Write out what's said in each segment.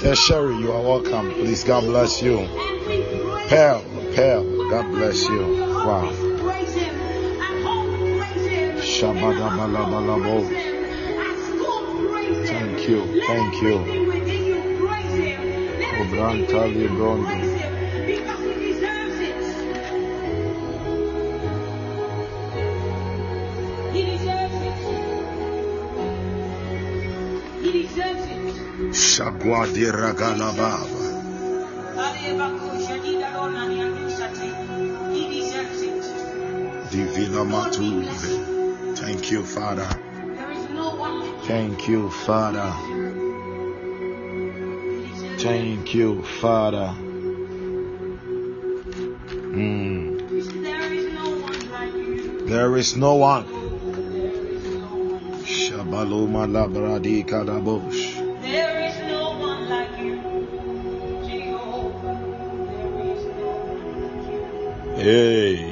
Prophetess Sherry, you are welcome. Please, God bless you. Pearl, Pearl, God bless you. Wow. Thank you, thank you. Guadiragalababa. Divina Matuve. Thank you, Father. Thank you, Father. Thank you, Father. Mm. There is no one. Shabaloma labradi kadabosh. Hey.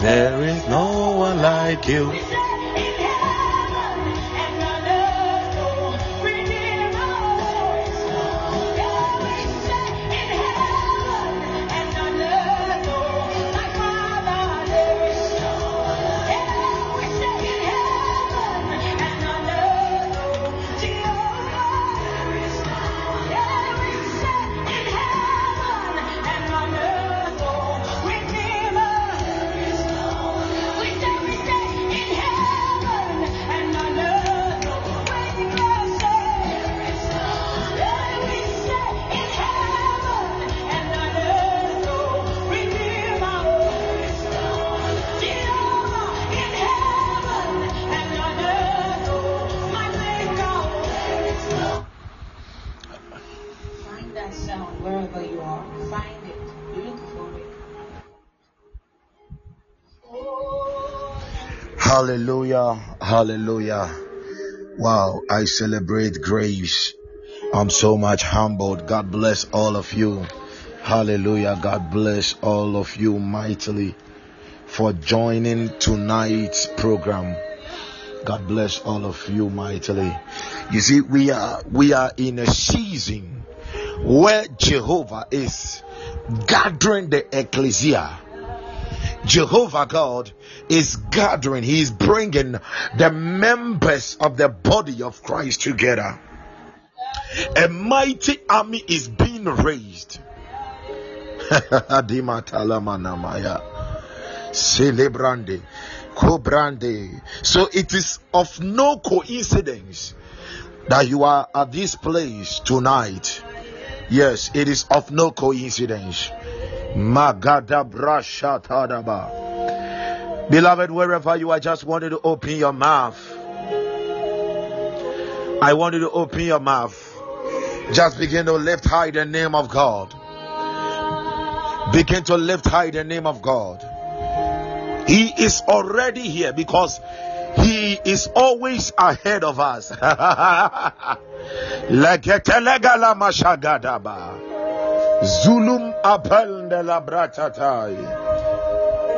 There is no one like you. Hallelujah. Wow. I celebrate grace. I'm so much humbled. God bless all of you. Hallelujah. God bless all of you mightily for joining tonight's program. God bless all of you mightily. You see, we are we are in a season where Jehovah is gathering the ecclesia. Jehovah God is gathering, He is bringing the members of the body of Christ together. A mighty army is being raised. So it is of no coincidence that you are at this place tonight. Yes, it is of no coincidence. Magada brashatadaba. Beloved, wherever you are, just wanted to open your mouth. I want you to open your mouth. Just begin to lift high the name of God. Begin to lift high the name of God. He is already here because He is always ahead of us. Zulum apel de la bratatai.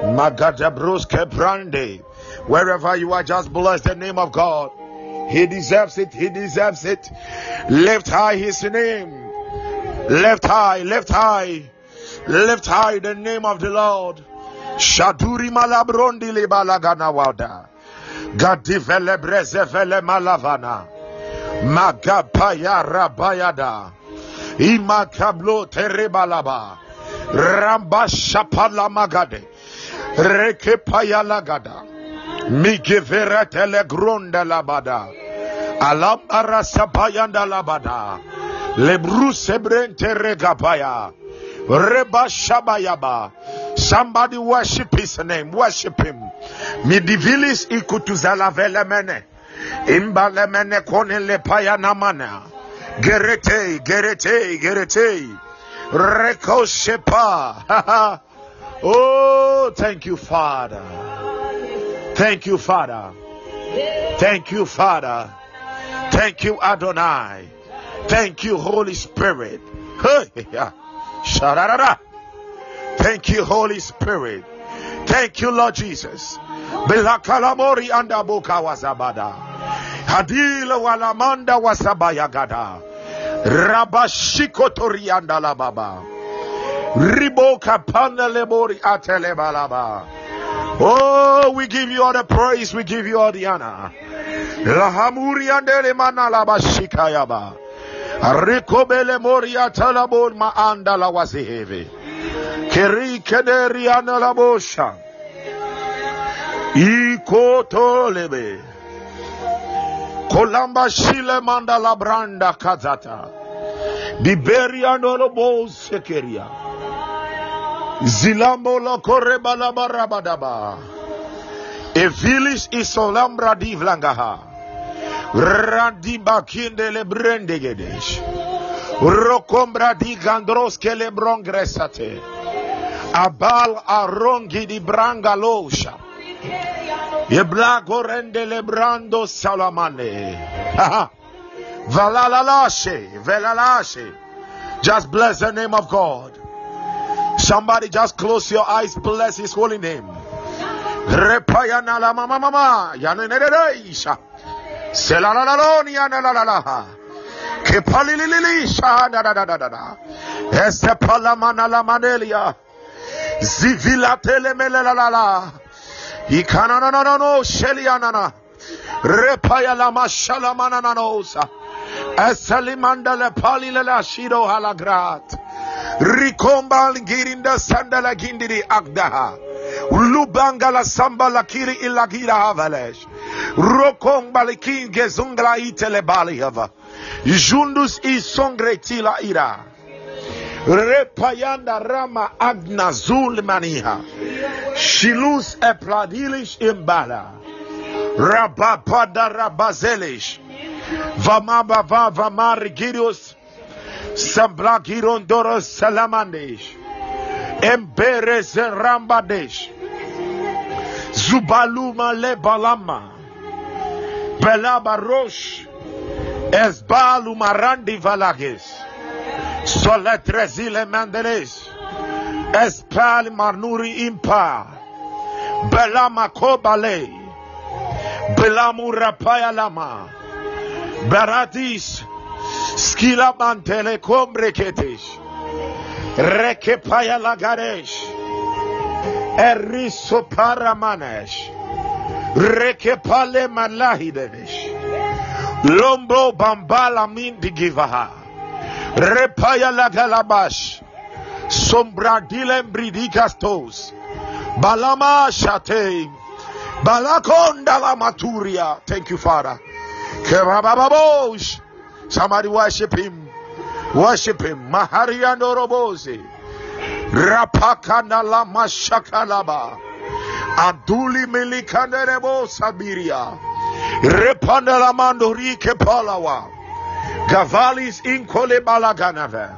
Magadabruske brande. Wherever you are, just bless the name of God. He deserves it. He deserves it. Lift high his name. Lift high, lift high, lift high the name of the Lord. Shaduri malabrondi le balagana wada. Gadivele brezevele malavana. Magapaya rabayada. Imakablo terebalaba. Ramba shapala magade. Rekepaya lagada. Migivera telegronda labada. Alambara sapayanda labada. Lebru sebrente regapaya. Reba shabayaba. Somebody worship his name. Worship him. Midivilis ikutuzala velemene. Imbalemene konele payanamana. Gerete, gerete, gerete. Rekoshepa. oh, thank you, Father. Thank you, Father. Thank you, Father. Thank you, Adonai. Thank you, Holy Spirit. Thank you, Holy Spirit. Thank you, Lord Jesus. Bilakalamori anda boka wasabada. Hadila walamanda wasabayagada. Rabashikotori anda la baba. Riboka panelebori atelebalaba. Oh, we give you all the praise, we give you all the honor. Lahamuri andele manalaba shikayaba. Rikobele moria talabon ma andala wasiheve. Keri kederi andala bosha. Iko lebe. Kolamba shile mandala branda kazata. Biberia nolobo sekeria. Zilambo lo koreba la barabadaba. Evilis isolambra divlangaha. Radiba kinde le brendegedesh. Rokombra di gandros ke le brongresate. Abal arongi di branga losha. Eblago rende le brando salamane. Valalashe, velalashe. Just bless the name of God. Somebody just close your eyes, bless his holy name. Zivila telemelalala. Ikana no no no no shelianana. Repaya la mashala mananosa. Esalimanda le palile la shido halagrat. Rikomba girinda sandala gindiri agdaha. Lubanga la samba la kiri ilagira havalesh. Rokomba le king gezungla itele bali hava. Jundus i songre ira. Repayanda rama agna zul. Shilus epladilish imbala. Rabapada rabazelish. Vamaba va vamarigirius. Sablagirondoros salamandesh. Emberes rambadesh. Zubaluma le balama. Belabarosh. Esbalu marandi valages. Soletrezile mandeles. Espal marnuri impa. Belama kobale. Belamu Baratis. Skila mantele kombreketesh. Rekepaya lagaresh. Eriso paramanesh. Rekepale malahidesh. Lombo bambala mindigivaha. Repaya lagalabash. Sombra dilem bridikastos. Balama shate. Balakonda la maturia. Thank you, Father. Somebody worship him. Worship him. Mahariando. Rapakana la mashakalaba. Aduli milikanderebo sabiria. Repanda la mandorike palawa. Gavalis inkole balaganave.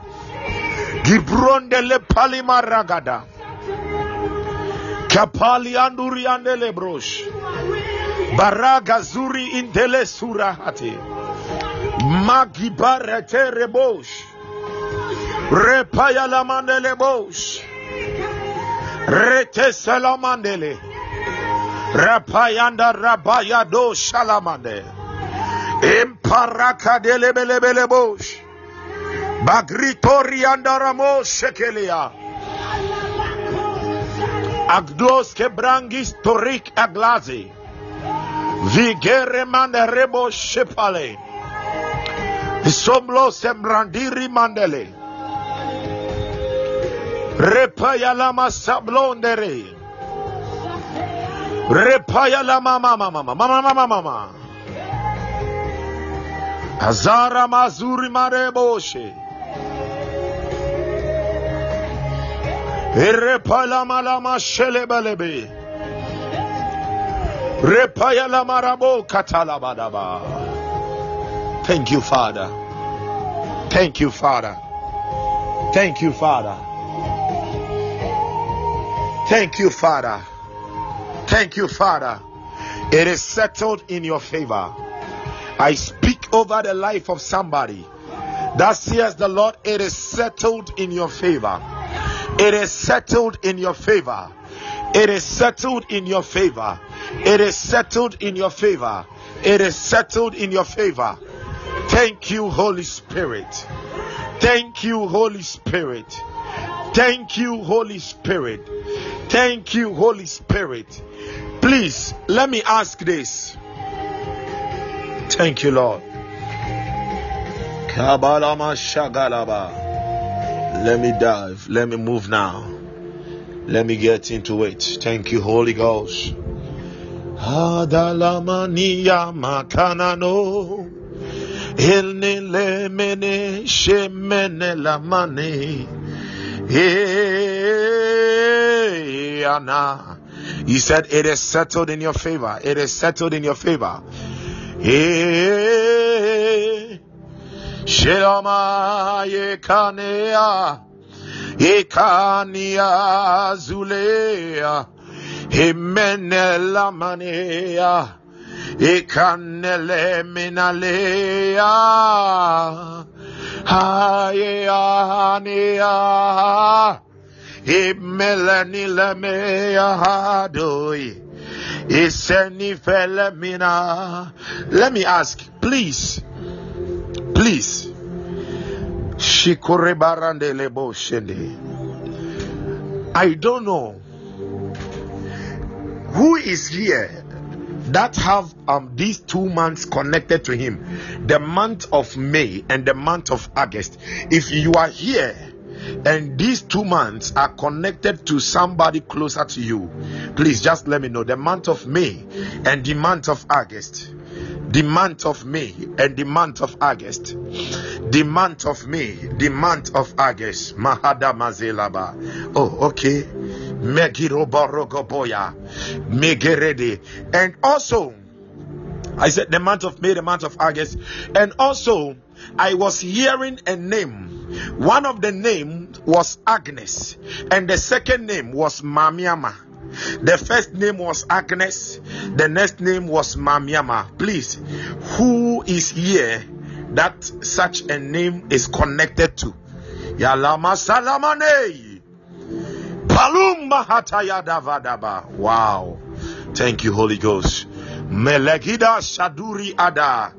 Gibronde le palima ragada. Kapali anduri andele brosh. Baraga zuri indele surahati. Magibarete rebosh. Repaya la mandele bosh. Rete salamandele. Rapayanda rabaya do shalamande. Imparaka delebelebele bosh. Bagritori andaramo shekelia. Agdos kebrangis torik aglazi. Vigere manderebo shepale. Somlo sembrandiri mandele. Repaya lama sablondere. Repaya lama mama mama mama mama mama. Azara mazuri mareboshe. Repala malama shelebelebe. Thank you, Father. Thank you, Father. Thank you, Father. Thank you, Father. Thank you, Father. It is settled in your favor. I speak over the life of somebody. That says the Lord, it is settled in your favor. It is settled in your favor. It is settled in your favor. It is settled in your favor. It is settled in your favor. Thank you, Holy Spirit. Thank you, Holy Spirit. Thank you, Holy Spirit. Thank you, Holy Spirit. Please let me ask this. Thank you, Lord. Let me dive. Let me move now. Let me get into it. Thank you, Holy Ghost. Adalamania makanano. Elnele mene shemene lamane. Eh, ana. He said, It is settled in your favor. It is settled in your favor. Shelama yekanea. Ekania zulea. Himenela manea. Ekanele minalea. Hayeania. Imelanilemea hadoi. Isenifelemina. Let me ask, please, please. I don't know who is here that have um these two months connected to him? The month of may and the month of august. If you are here and these two months are connected to somebody closer to you please just let me know. The month of may and the month of august. The month of may and the month of august. The month of may the month of august. Mahada mazelaba oh okay Megiroborogoboya, Megerede. And also, I said the month of May, the month of August. And also, I was hearing a name. One of the names was Agnes, and the second name was Mamiama. The first name was Agnes, the next name was Mamiama. Please, who is here that such a name is connected to? Yalama Salamane. Wow. Thank you, Holy Ghost. Melegida Shaduri Ada.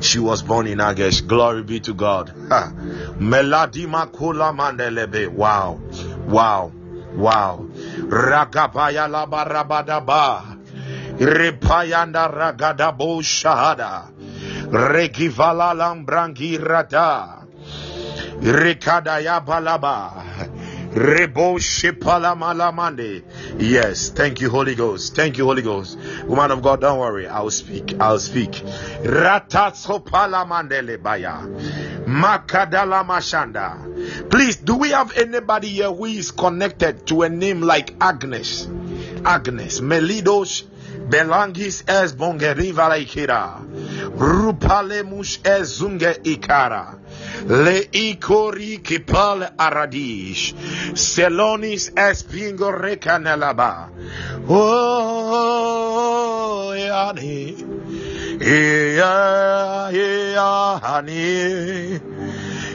She was born in August. Glory be to God. Meladima Kula Mandelebe. Wow. Wow. Wow. Ragabaya Labarabadaba. Repayanda Ragadabo Shahada. Regivala Lambrangi Rada. Rekadaya Balaba. Rebo. Yes, thank you, Holy Ghost. Thank you, Holy Ghost. Woman of God, don't worry. I'll speak. I'll speak. Ratatsopala Mandele Baya. Makadala Mashanda. Please, do we have anybody here who is connected to a name like Agnes? Agnes. Melidos. Belangis es bongeriva ikira. Rupalemush es zunge ikara. Le ikori kipal aradish. Selonis es pingo recanelaba. Oh, yani. Yeah, yeah, honey.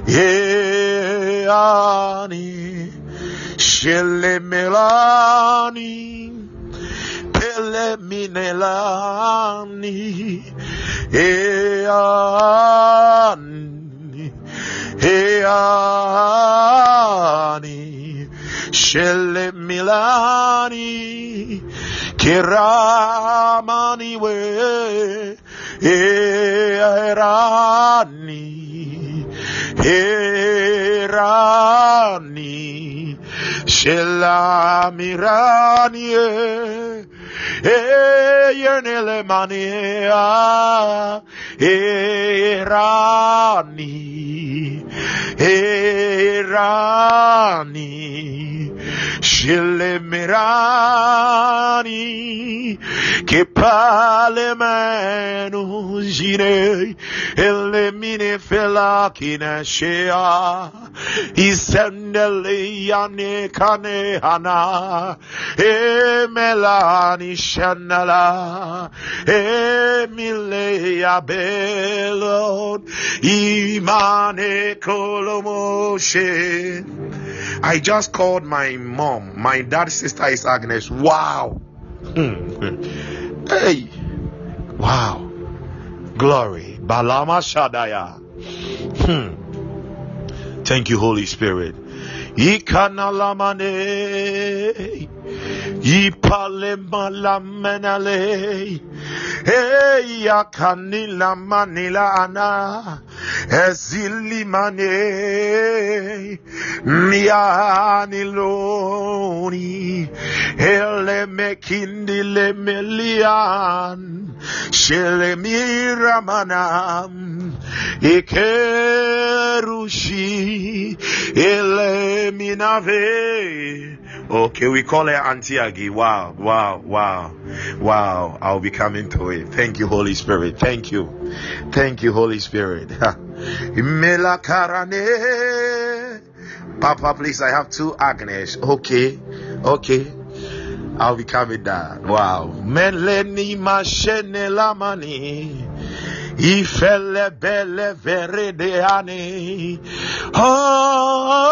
Yeah, honey. Shele melani. Pele minelani. Eani. Eani. Shele milani. Kiramani we. Erani. Erani. Shela mirani. Eyenele mania. Erani. Erani. Shele mirani. Che pale menu gire. Ele mine fela kineshea. Isendele yane kane hana. E melani shanala. E mile abelon. Imane kolomoshe. I just called my mom. My dad's sister is Agnes. Wow. Hmm. Hey. Wow. Glory. Balama Shadaya. Hmm. Thank you, Holy Spirit. Ikanalamane. Ipalemalamenale. Hey, yakanila manila ana. Ezilimane. Mianiloni. Ele mekindile melian. Shele miramanam. Ikerushi. Ele minave. Okay, we call her Auntie Agi. Wow, wow, wow, wow. I'll be coming to it. Thank you, Holy Spirit. Thank you. Thank you, Holy Spirit. Papa, please, I have two Agnes. Okay, okay. I'll be coming down. Wow. Meleni mashene lamani. Ifele bele veredeani. Oh.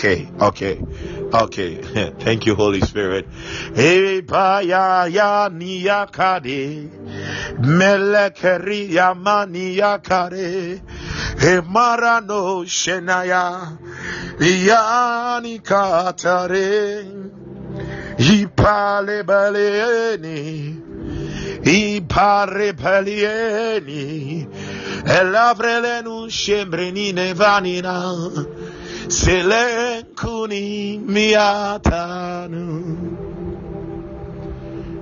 okay, okay. Okay. Thank you, Holy Spirit. Ebaya ya niyakade. Melekeri ya maniyakade. Emarano shenaya. Yani katare. Ipale baleni. Ipare palieni. elavrelenu shembrenine vanina selenkuni miatanu.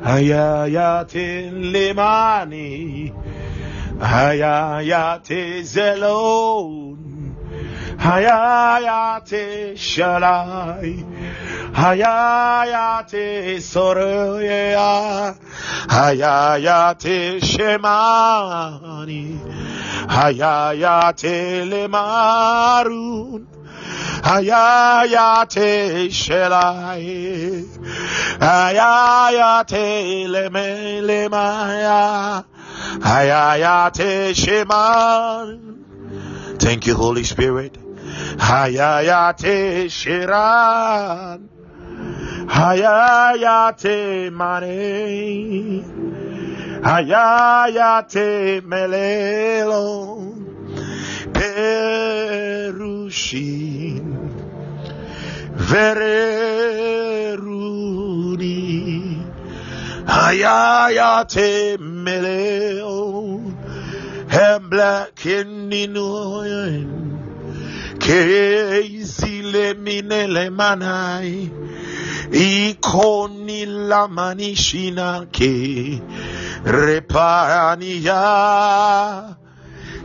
Ayayatin limani. Hayayate zelon. Hayayate shalai. Hayayate soroya hayayate shemani. Hayayate lemarun hayayate shelai hayayate lemelemaya hayayate sheman Thank you, Holy Spirit. Hayayate Shiran. Hayayate Mane. Hayayate Melelo. Perushin. Vereruni. Hayayate Meleo. Hembla Keninoyen. Keizile minele manai. Ikoni la manishina ke. Repania.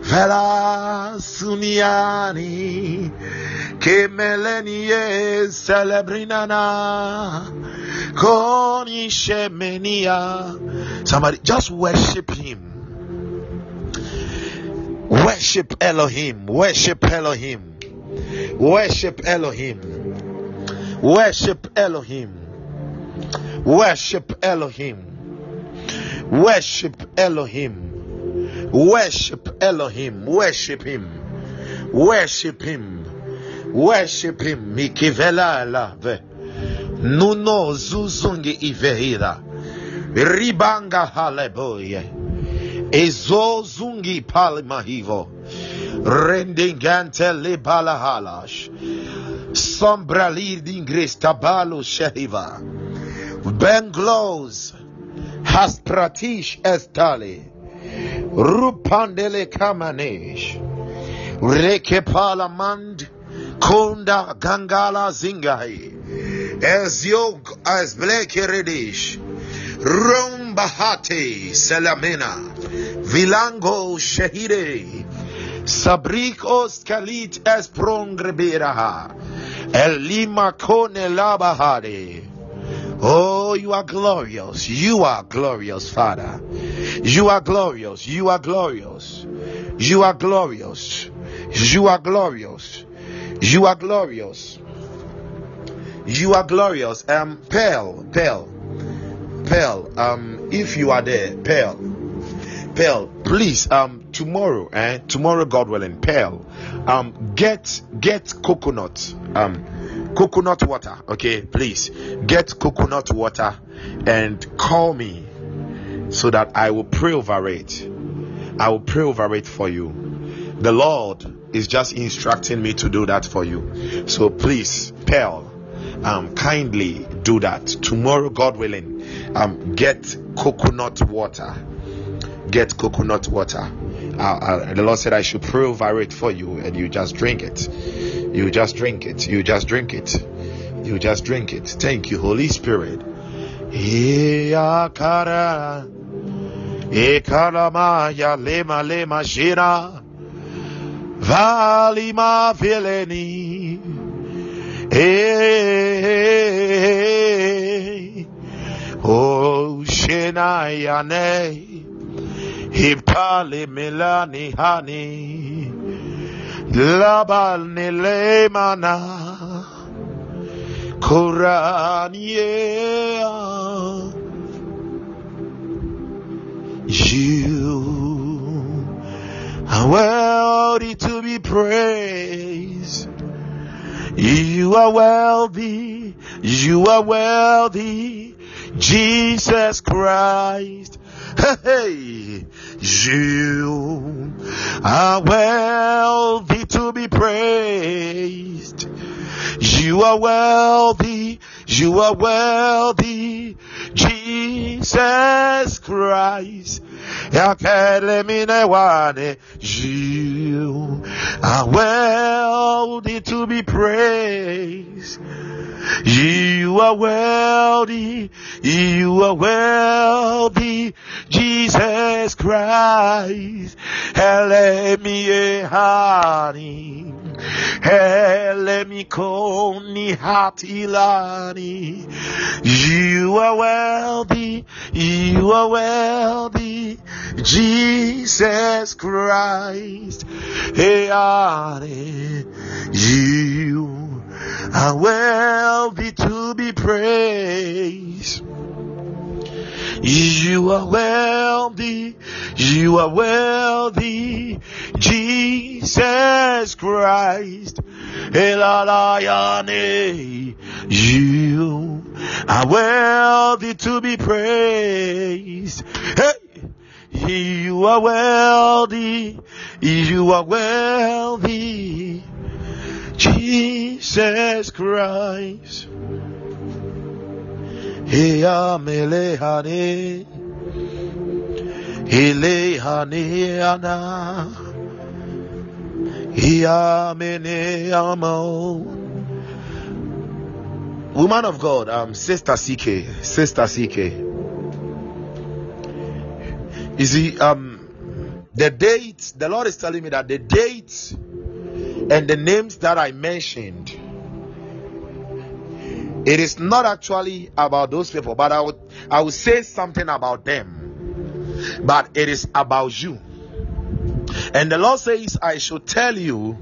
Vela suniani. Ke melenie celebrinana. Koni shemenia. Somebody just worship him. Worship Elohim. Worship Elohim. Worship Elohim. Worship Elohim. Worship Elohim. Worship Elohim. Worship Elohim. Worship Elohim. Worship Him. Worship Him. Worship Him. Mikivela lave. Nuno zuzungi ivehira. Ribanga haleboye. Ezo zungi palimahivo. Rendingante le balahalash. Sombra lidingris tabalo shehiva. Benglos has pratish estale. Rupandele kamanesh. Rekepala mand. Konda gangala zingai. Yog as bleke redish. Rumbahate Salamena Vilango Shahide Sabrikos Kalit Esprongreberaha Elima Kone Labahade Oh, you are glorious. You are glorious, Father. You are glorious. You are glorious. You are glorious. You are glorious. You are glorious. You are glorious. Um, Pearl, Pearl, Pearl. Um, if you are there, Pearl, Pearl, please. Um, tomorrow, eh? Tomorrow, God willing, Pearl. Um, get get coconut. Um, coconut water. Okay, please get coconut water and call me so that I will pray over it. I will pray over it for you. The Lord is just instructing me to do that for you. So please, Pearl, um, kindly do that tomorrow, God willing. Um, get coconut water. Get coconut water. Uh, the Lord said I should over it for you, and you just drink it. You just drink it. You just drink it. You just drink it. Thank you, Holy Spirit. Hipali Milani Hani, Labal Nilemana, Korania. You are worthy to be praised. You are wealthy. You are wealthy. Jesus Christ. Hey, you are wealthy to be praised. You are wealthy. You are worthy, Jesus Christ. Yakelemine You are worthy to be praised. You are worthy, you are worthy, Jesus Christ. Helemi honey. Helemi koni hatilani. You are worthy, you are worthy, Jesus Christ. Hey, you are worthy to be praised. You are worthy, you are worthy, Jesus Christ. Elayane, you are worthy to be praised. Hey, you are worthy, you are worthy, Jesus Christ. Heya melehane Hilehane ana. Heya mene amo Woman of God, um, Sister CK, Sister CK. You see, um, the dates, the Lord is telling me that the dates and the names that I mentioned it is not actually about those people, but I would I would say something about them. But it is about you. And the Lord says, I should tell you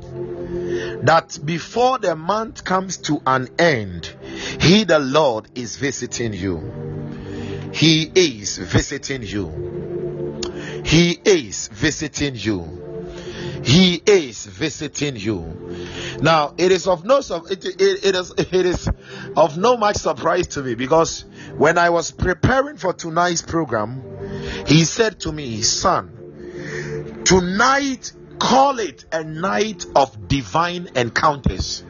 that before the month comes to an end, He, the Lord, is visiting you. He is visiting you. He is visiting you. He is visiting you. Now, it is of no it, it, it is it is of no much surprise to me because when I was preparing for tonight's program, he said to me, "Son, tonight call it a night of divine encounters."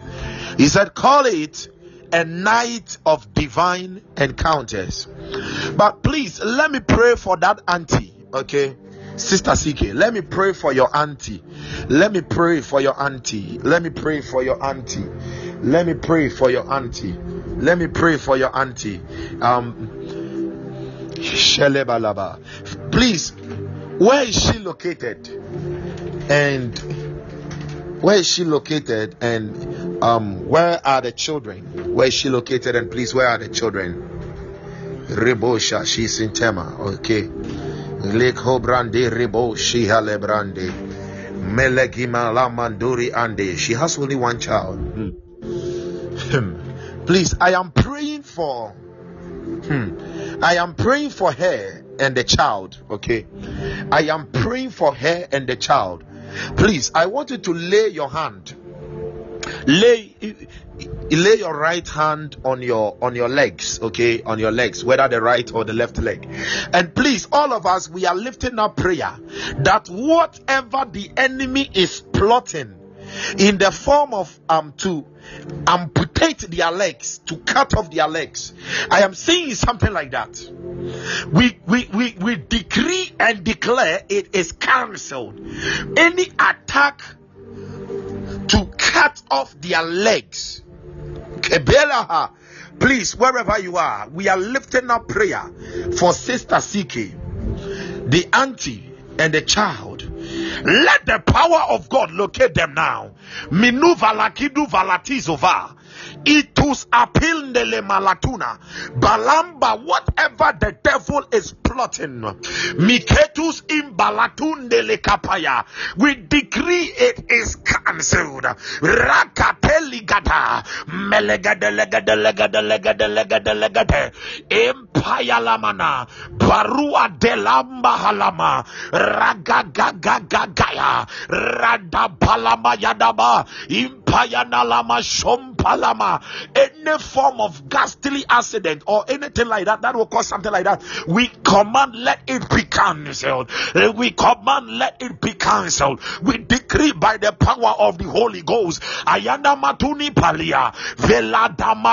He said, "Call it a night of divine encounters." But please let me pray for that auntie, okay? Sister CK, let me pray for your auntie. Let me pray for your auntie. Let me pray for your auntie. Let me pray for your auntie. Let me pray for your auntie. Um. Please, where is she located? And where is she located? And um, where are the children? Where is she located? And please, where are the children? Rebosha, she's in Tema. Okay. Leko brande rebo shihale brande. Melegima la manduri ande. She has only one child. Hmm. Please, I am praying for. Hmm, I am praying for her and the child. Okay. I am praying for her and the child. Please, I want you to lay your hand. Lay lay your right hand on your on your legs okay? On your legs whether the right or the left leg. And please all of us we are lifting up prayer that whatever the enemy is plotting in the form of um to amputate their legs to cut off their legs i am saying something like that. We we we, we decree and declare it is cancelled. Any attack to cut off their legs Kebelaha. Please, wherever you are, we are lifting up prayer for Sister Siki, the auntie, and the child. Let the power of God locate them now. Minu valakidu valatizova. Itus apildele malatuna. Balamba, whatever the devil is plotting. Miketus imbalatundele kapaya. We decree it is cancelled. Rakateligada. Melegade legade legade legade legade legade. Empire lamana. Barua delamba halama. Ragagagagaya. Radapalama yadaba. Impayana lama Any form of ghastly accident or anything like that that will cause something like that, we command let it be cancelled. Eh, we command let it be cancelled. We decree by the power of the Holy Ghost. Matuni palia. Veladama.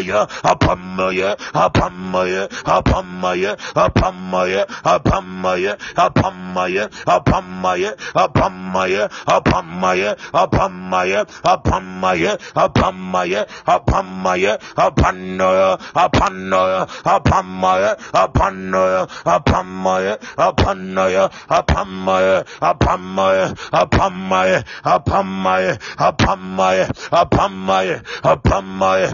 Apamaya. Apamaya. Apamaya. Apamaya. Apamaya. Apamaya. Apamaya. Apamaya. Apamaya. Apamaya. Apamaya. Apamaya. Apamaya. Apanoya. Apanoya. Apamaya. Apanoya. Apamaya. Apanoya. Apamaya. Apamaya. Apamaya. Apamaya. Apamaya. Apamaya. Apamaya. Apamaya.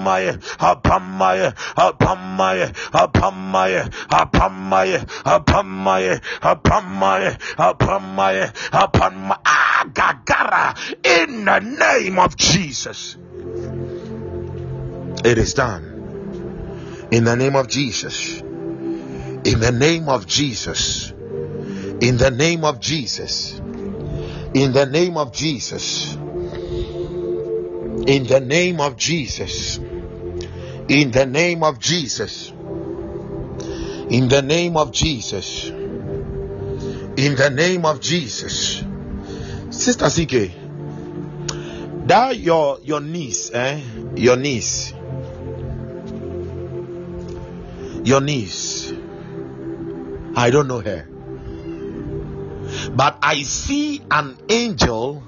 Apamaya. Apamaya. Apamaya. Apamaya. Apamaya. Apamaya. Apamaya. Apamaya. Ah, Gagara. In the name of Jesus. It is done. In the name of Jesus. In the name of Jesus. In the name of Jesus. In the name of Jesus. In the name of Jesus. In the name of Jesus. In the name of Jesus. In the name of Jesus. Sister CK, that your your niece, eh? Your niece. Your niece. I don't know her. But I see an angel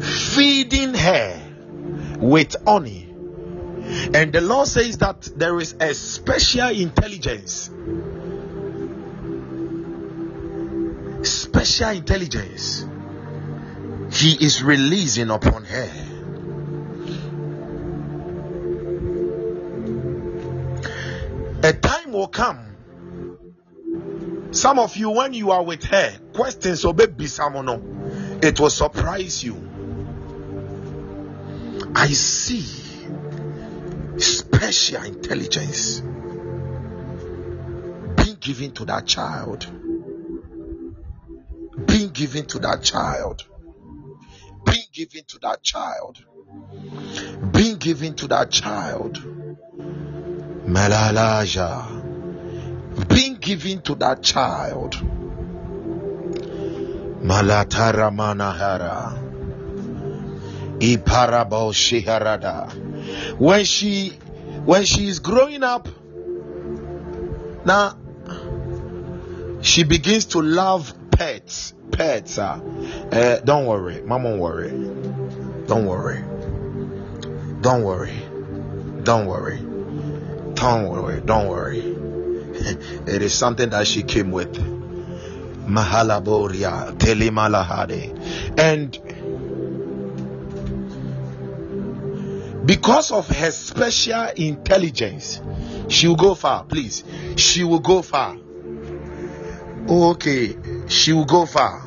feeding her with honey. And the Lord says that there is a special intelligence. Special intelligence. He is releasing upon her. A time will come. Some of you, when you are with her, questions be bisamono. It will surprise you. I see special intelligence being given to that child. Being given to that child. Being given to that child. Being given to that child. Melalaja. Being given to that child. Malatara manahara. Iparabo shiharada. When she when she is growing up, now she begins to love pets. Pets. Uh, uh, don't worry, mom won't worry. Don't worry. Don't worry. Don't worry. Don't worry. Don't worry. it is something that she came with. Mahalaboria Telimalahade. And because of her special intelligence, she will go far. Please, she will go far. Okay, she will go far.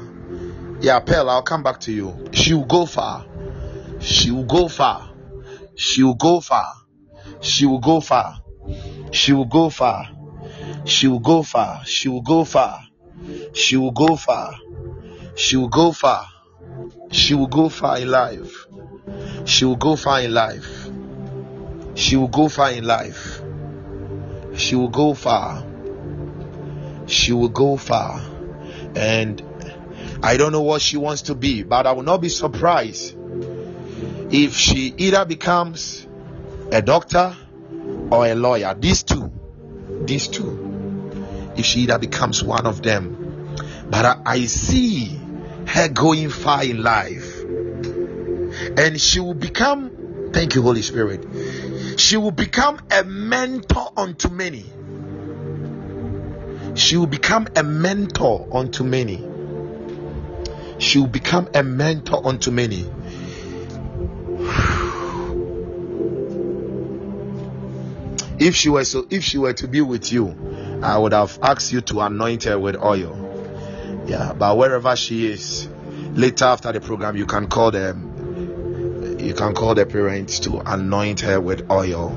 Yeah, Pearl, I'll come back to you. She will go far. She will go far. She will go far. She will go far. She will go far. She will go far. She will go far. She will go far. She will go far. She will go far in life. She will go far in life. She will go far in life. She will go far. She will go far. And I don't know what she wants to be, but I will not be surprised if she either becomes a doctor or a lawyer. These two. These two. If she either becomes one of them. But I, I see her going far in life and she will become, thank you, Holy Spirit, she will become a mentor unto many. She will become a mentor unto many. She will become a mentor unto many. If she were so, if she were to be with you, I would have asked you to anoint her with oil. Yeah, but wherever she is, later after the program, you can call them you can call the parents to anoint her with oil.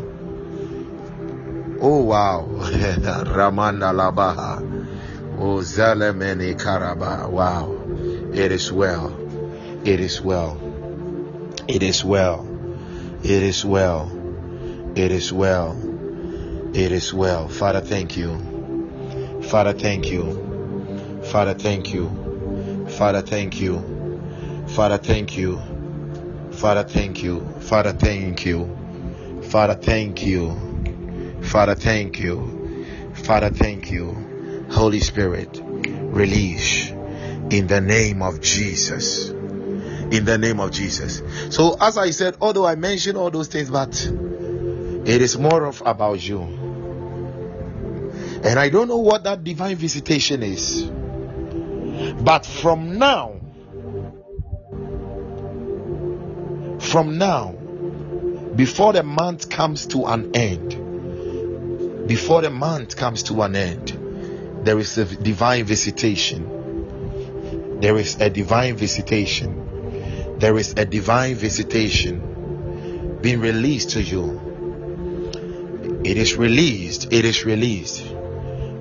Oh wow, Ramanda Labaha, oh Zalemene Karaba. Wow, it is well, it is well, it is well, it is well, it is well, it is well. Father, thank you. Father, thank you. Father, thank you. Father, thank you. Father, thank you. Father, thank you. Father, thank you. Father, thank you. Father, thank you. Father, thank you. Holy Spirit, release in the name of Jesus. In the name of Jesus. So, as I said, although I mentioned all those things, but it is more of about you. And I don't know what that divine visitation is. But from now, from now, before the month comes to an end, before the month comes to an end, there is a divine visitation. There is a divine visitation. There is a divine visitation being released to you. It is released. It is released.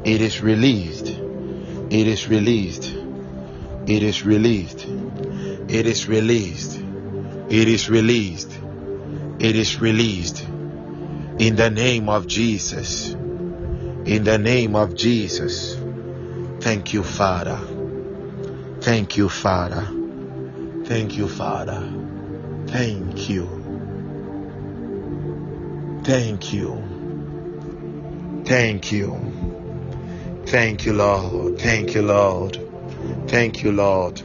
It is released. It is released. It is released. It is released. It is released. It is released. In the name of Jesus. In the name of Jesus. Thank you, Father. Thank you, Father. Thank you, Father. Thank you. Thank you. Thank you. Thank you, Lord. Thank you, Lord. Thank you, Lord.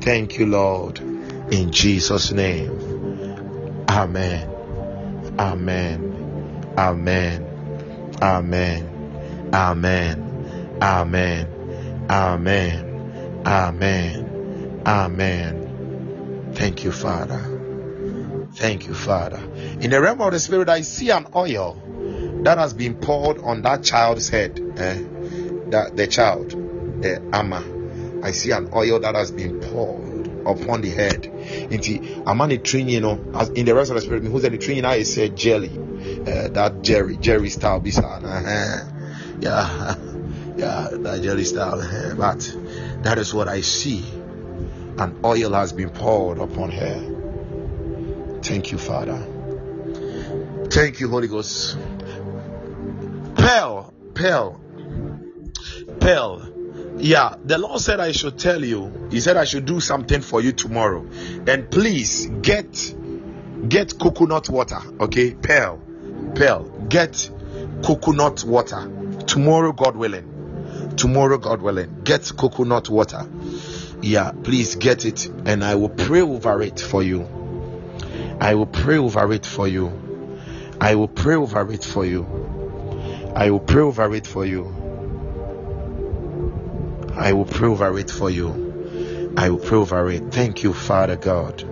Thank you, Lord. In Jesus' name. Amen. Amen. Amen. Amen. Amen. Amen. Amen. Amen. Amen. Thank you, Father. Thank you, Father. In the realm of the Spirit, I see an oil that has been poured on that child's head. Eh? That the child, the Amma. I see an oil that has been poured upon the head. Into Amani train, you know, as in the rest of the spirit, who's the train I say jelly. Uh, that Jerry, Jerry style bisan. Uh-huh. Yeah, yeah, that jelly style. Uh, but that is what I see. An oil has been poured upon her. Thank you, Father. Thank you, Holy Ghost. Pearl, pearl, pearl. Yeah, the Lord said I should tell you. He said I should do something for you tomorrow. And please get get coconut water, okay? Pearl, pearl. Get coconut water tomorrow, God willing. Tomorrow, God willing. Get coconut water. Yeah, please get it, and I will pray over it for you. I will pray over it for you. I will pray over it for you. I will pray over it for you. I will pray over it for you. I will pray over it. Thank you, Father God.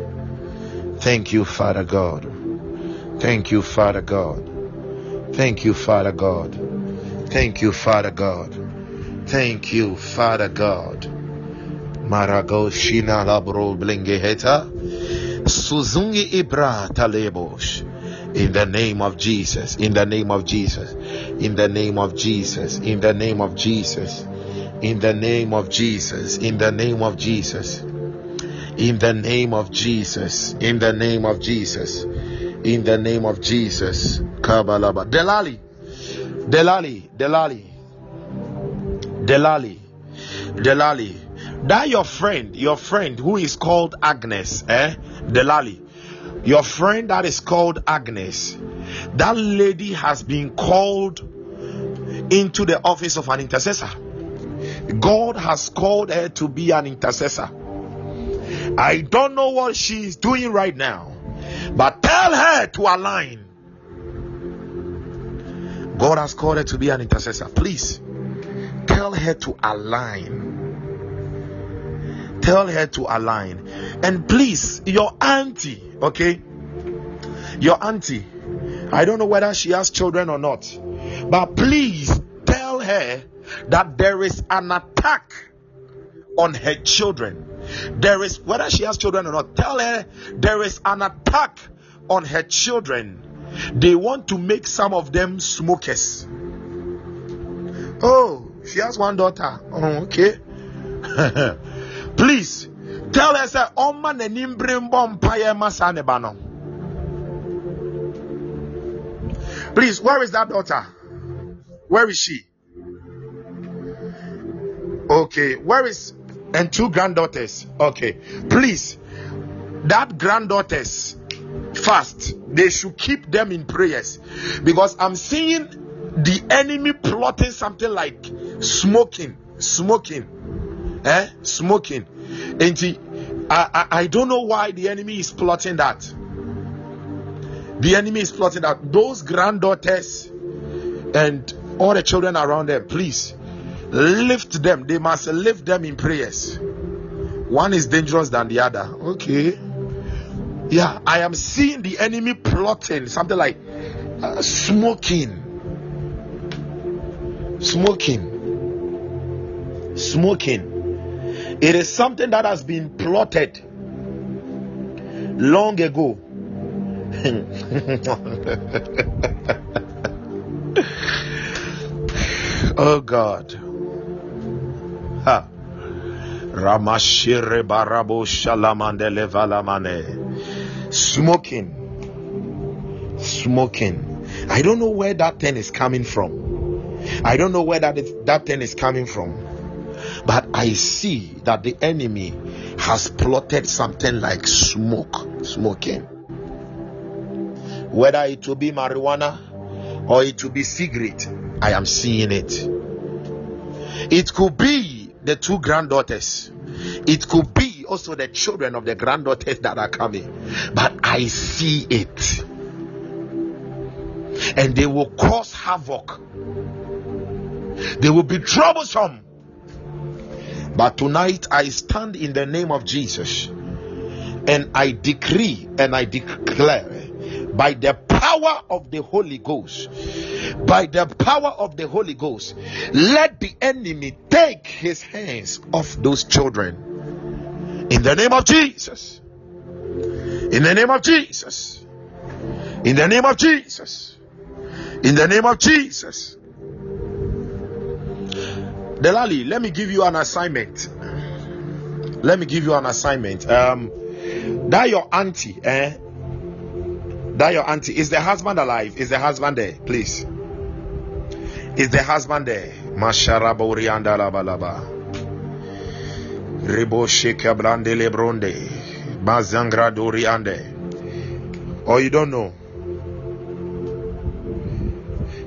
Thank you, Father God. Thank you, Father God. Thank you, Father God. Thank you, Father God. Thank you, Father God. Marago Shina Labro Blingeheta. Suzungi Ibra Talebosh. In the name of Jesus. In the name of Jesus. In the name of Jesus. In the name of Jesus. In the name of Jesus. In the name of Jesus. In the name of Jesus. In the name of Jesus. In the name of Jesus. Kabalaba. Delali. Delali. Delali. Delali. Delali. That your friend, your friend who is called Agnes, eh? Delali. Your friend that is called Agnes. That lady has been called into the office of an intercessor. God has called her to be an intercessor. I don't know what she is doing right now, but tell her to align. God has called her to be an intercessor. Please tell her to align. Tell her to align. And please, your auntie, okay? Your auntie, I don't know whether she has children or not, but please tell her that there is an attack on her children. There is, whether she has children or not, tell her there is an attack on her children. They want to make some of them smokers. Oh, she has one daughter. Oh, okay. Please tell her, say, Oma nenim bring bomb paye masane bano. Please, where is that daughter? Where is she? Okay, where is and two granddaughters? Okay, please, that granddaughters fast. They should keep them in prayers because I'm seeing the enemy plotting something like smoking, smoking, eh, smoking. And he, I, I, I don't know why the enemy is plotting that. The enemy is plotting that. Those granddaughters and all the children around them, please lift them. They must lift them in prayers. One is dangerous than the other. Okay. Yeah, I am seeing the enemy plotting something like uh, smoking. Smoking. Smoking. It is something that has been plotted long ago. oh God. Ramashire barabo shalamandele valamane. Smoking. Smoking. I don't know where that thing is coming from. I don't know where that, is, that thing is coming from. But I see that the enemy has plotted something like smoke, smoking. Whether it will be marijuana or it will be cigarette, I am seeing it. It could be the two granddaughters. It could be also the children of the granddaughters that are coming. But I see it. And they will cause havoc. They will be troublesome. But tonight I stand in the name of Jesus and I decree and I declare by the power of the Holy Ghost, by the power of the Holy Ghost, let the enemy take his hands off those children. In the name of Jesus. In the name of Jesus. In the name of Jesus. In the name of Jesus. Delali, let me give you an assignment. Let me give you an assignment. Um, that your auntie, eh? That your auntie is the husband alive? Is the husband there? Please. Is the husband there? Masharabo rianda labalaba. Ribo sheka brande lebronde. Mazangra doriande. Or oh, you don't know?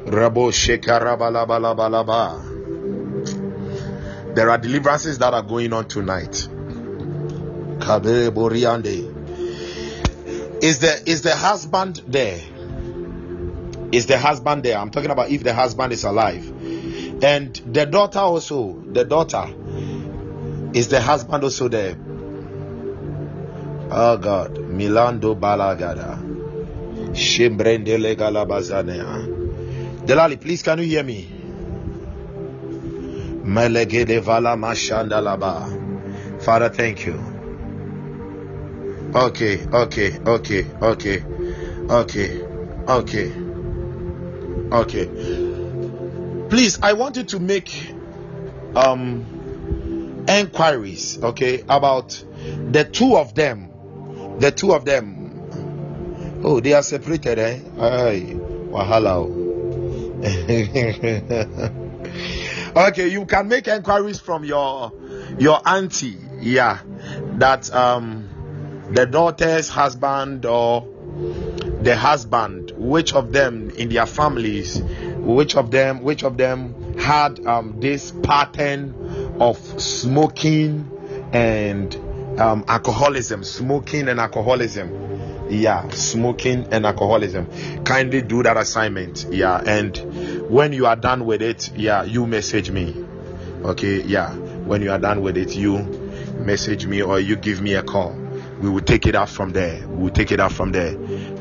Rabo sheka rabalabalabalaba. There are deliverances that are going on tonight. Kabere Boriande. Is the is the husband there? Is the husband there? I'm talking about if the husband is alive. And the daughter also, the daughter, is the husband also there? Oh God. Milando Balagada. Galabazanea. Delali, please can you hear me? Melegede mashandalaba. Father, thank you. Okay, okay, okay, okay, okay, okay, okay. Please, I want you to make um enquiries, okay, about the two of them. The two of them. Oh, they are separated, eh? Ay, wahala. okay you can make inquiries from your your auntie yeah that um the daughter's husband or the husband which of them in their families which of them which of them had um this pattern of smoking and um alcoholism smoking and alcoholism? Yeah smoking and alcoholism. Kindly do that assignment. Yeah and when you are done with it yeah you message me. Okay yeah. When you are done with it you message me or you give me a call we will take it out from there we will take it out from there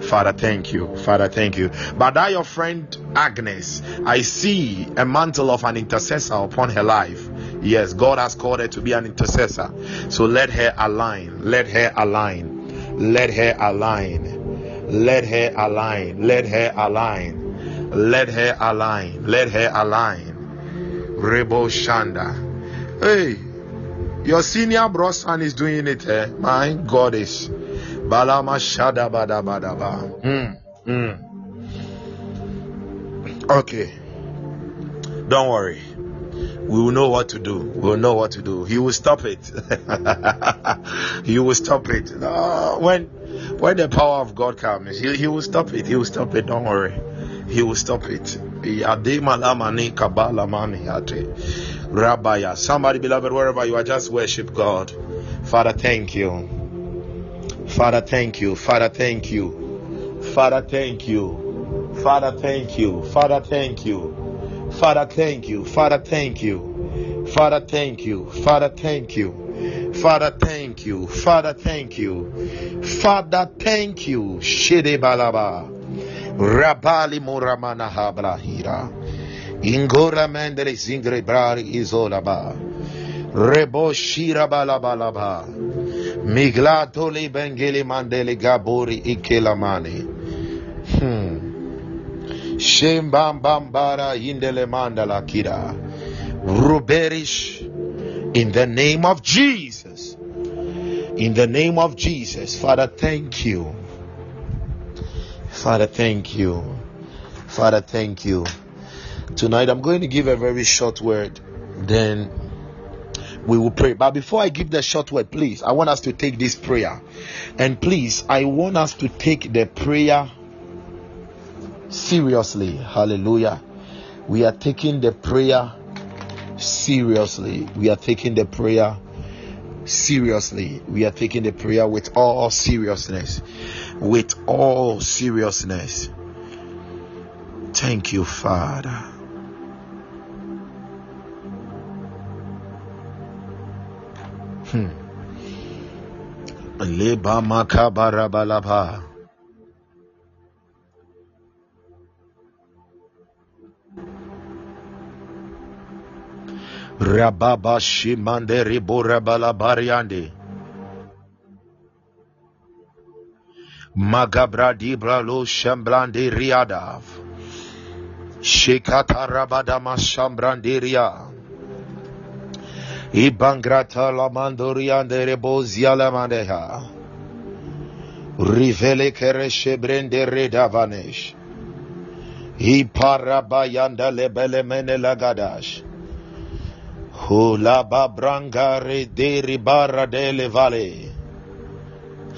Father, thank you. Father, thank you. But I, your friend Agnes, I see a mantle of an intercessor upon her life. Yes, God has called her to be an intercessor. So let her align. Let her align. Let her align. Let her align. Let her align. Let her align. Let her align. Rebo Shanda. Hey, your senior bro son is doing it. Eh? My God is. Balama Shada Bada Bada Ba. Mm, mm. Okay. Don't worry. We will know what to do. We will know what to do. He will stop it. he will stop it. No, when when the power of God comes, he, he will stop it. He will stop it. Don't worry. He will stop it. Rabaya. Somebody, beloved, wherever you are, just worship God. Father, thank you. Father, thank you. Father, thank you. Father, thank you. Father, thank you. Father, thank you. Father, thank you. Father, thank you. Father, thank you. Father, thank you. Father, thank you. Father, thank you. Father, thank you. Shede balaba. Rabali muramana habrahira. Ingora mendele zingre brari izolaba. Rebo shira balabalaba. Miglato li bengeli mandele gabori ikelamani. Hmm. Shembambambara indele mandala kira. Ruberish. In the name of Jesus. In the name of Jesus. Father, thank you. Father, thank you. Father, thank you. Tonight I'm going to give a very short word. Then we will pray. But before I give the short word, please, I want us to take this prayer. And please, I want us to take the prayer seriously. Hallelujah. We are taking the prayer seriously. We are taking the prayer seriously. We are taking the prayer with all seriousness. With all seriousness. Thank you, Father. Hmm. Leba makabarabalaba. Rababa shimande riborabalabariande. Magabradibralo lo shamblande riadav. Shekatarabadama shambranderia. Ibangrata la mandoriande rebozia la mandeha. Rivele kereshe brende redavanesh. Iparabayanda lebele mene lagadash. Hula babranga de ribara de le vale.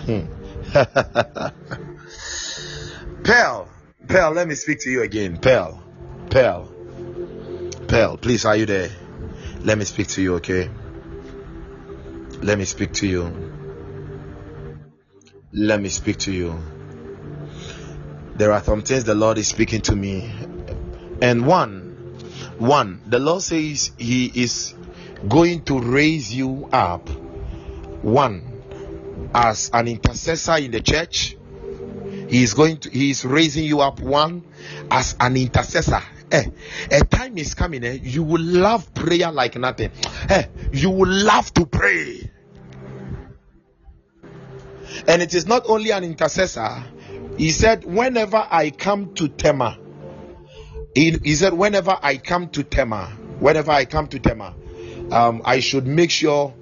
Hmm. Pearl, Pearl, let me speak to you again. Pearl, Pearl, Pearl, please, are you there? Let me speak to you, okay? Let me speak to you. Let me speak to you. There are some things the Lord is speaking to me. And one, one, the Lord says He is going to raise you up. One, as an intercessor in the church. He is going to, he is raising you up one as an intercessor Eh, a time is coming, eh, you will love prayer like nothing. Eh, you will love to pray. And it is not only an intercessor. He said, Whenever I come to Tema, he, he said, Whenever I come to Tema, whenever I come to Tema, um, I should make sure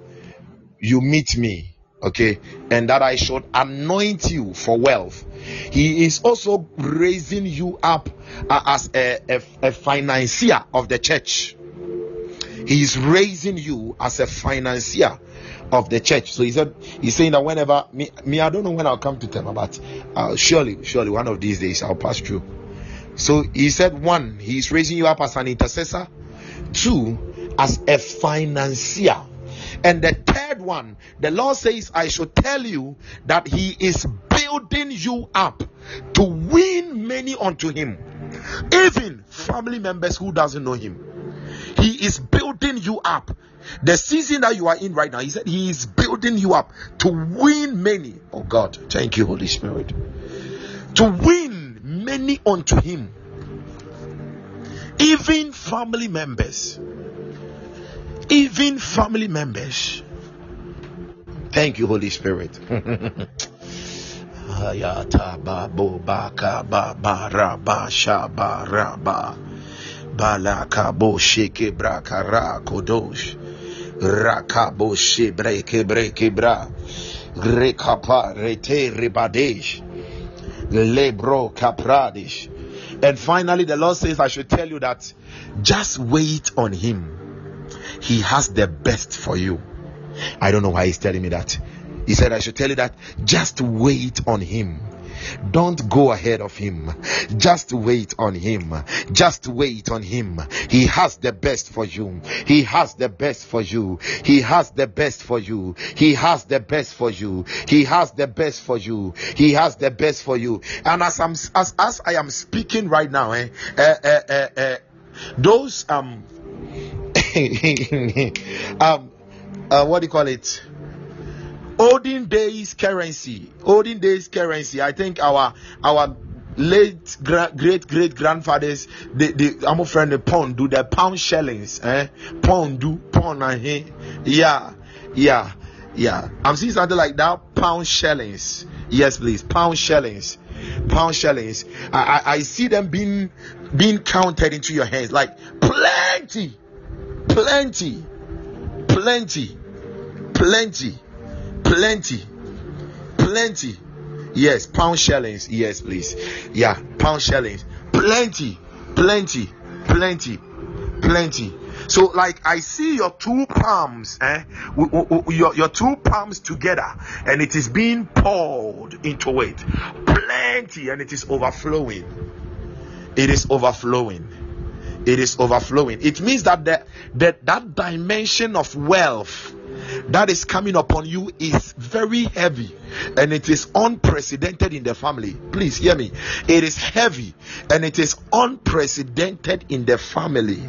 you meet me, okay, and that I should anoint you for wealth. He is also raising you up uh, as a, a, a financier of the church. He is raising you as a financier of the church. So he said, he's saying that whenever me, me I don't know when I'll come to Tema, but uh, surely, surely one of these days I'll pass through. So he said, one, he's raising you up as an intercessor. Two, as a financier. And the third one, the Lord says, I should tell you that He is building you up to win many unto Him, even family members who doesn't know Him. He is building you up. The season that you are in right now, He said He is building you up to win many. Oh God, thank you, Holy Spirit. to win many unto him, even family members. Even family members. Thank you, Holy Spirit. Ayata babo baka baba raba shaba raba balaka bo sheke braka ra kodosh rakabo shebreke breke bra. Rekapa rete ribadesh lebro kapradish and finally the lord says i should tell you that just wait on him he has the best for you i don't know why he's telling me that he said i should tell you that just wait on him don't go ahead of him. Just wait on him. Just wait on him. He has the best for you. He has the best for you. He has the best for you. He has the best for you. He has the best for you. He has the best for you. And as I'm as as I am speaking right now, eh, eh, eh, eh, eh, those um um uh, what do you call it? olden days currency. Olden days currency. I think our our late gra- great great grandfathers they i'm friend the pound do the pound shillings eh? Pound do pound he yeah yeah yeah. I'm seeing something like that. Pound shillings. Yes please. Pound shillings. Pound shillings. I, I i see them being being counted into your hands. Like plenty plenty. Plenty. Plenty. Plenty. Plenty. Yes pound shillings. Yes please. Yeah pound shillings. Plenty. Plenty. Plenty. Plenty. So like i see your two palms eh? Your, your two palms together and it is being poured into it. Plenty and it is overflowing. It is overflowing it is overflowing it means that the, that that dimension of wealth that is coming upon you is very heavy and it is unprecedented in the family. Please hear me. It is heavy and it is unprecedented in the family.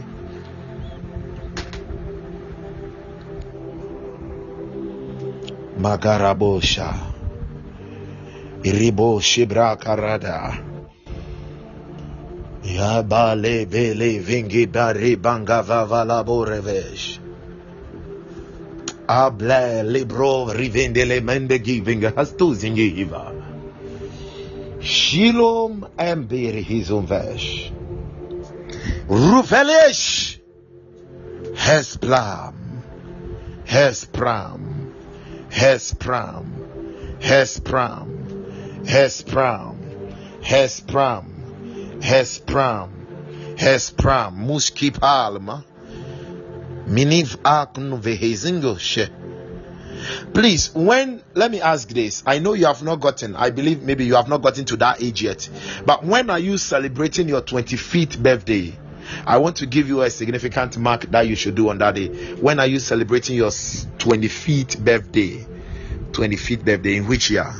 Magarabosha. Iribo Shibra Karada. Yabale Bele Vingi Bari Banga Vavala Borevesh. Able libro rivendele mende giving has tu zingiva. Shilom ambir hizum vesh. Ruvelish Hesplam. Hespram. Hespram. Hespram. Hespram. Hespram. Muski palma. Miniv aknu vehezingoshe. Please, when let me ask this. I know you have not gotten, I believe maybe you have not gotten to that age yet. But when are you celebrating your 25th birthday? I want to give you a significant mark that you should do on that day. When are you celebrating your 25th birthday? 25th birthday in which year?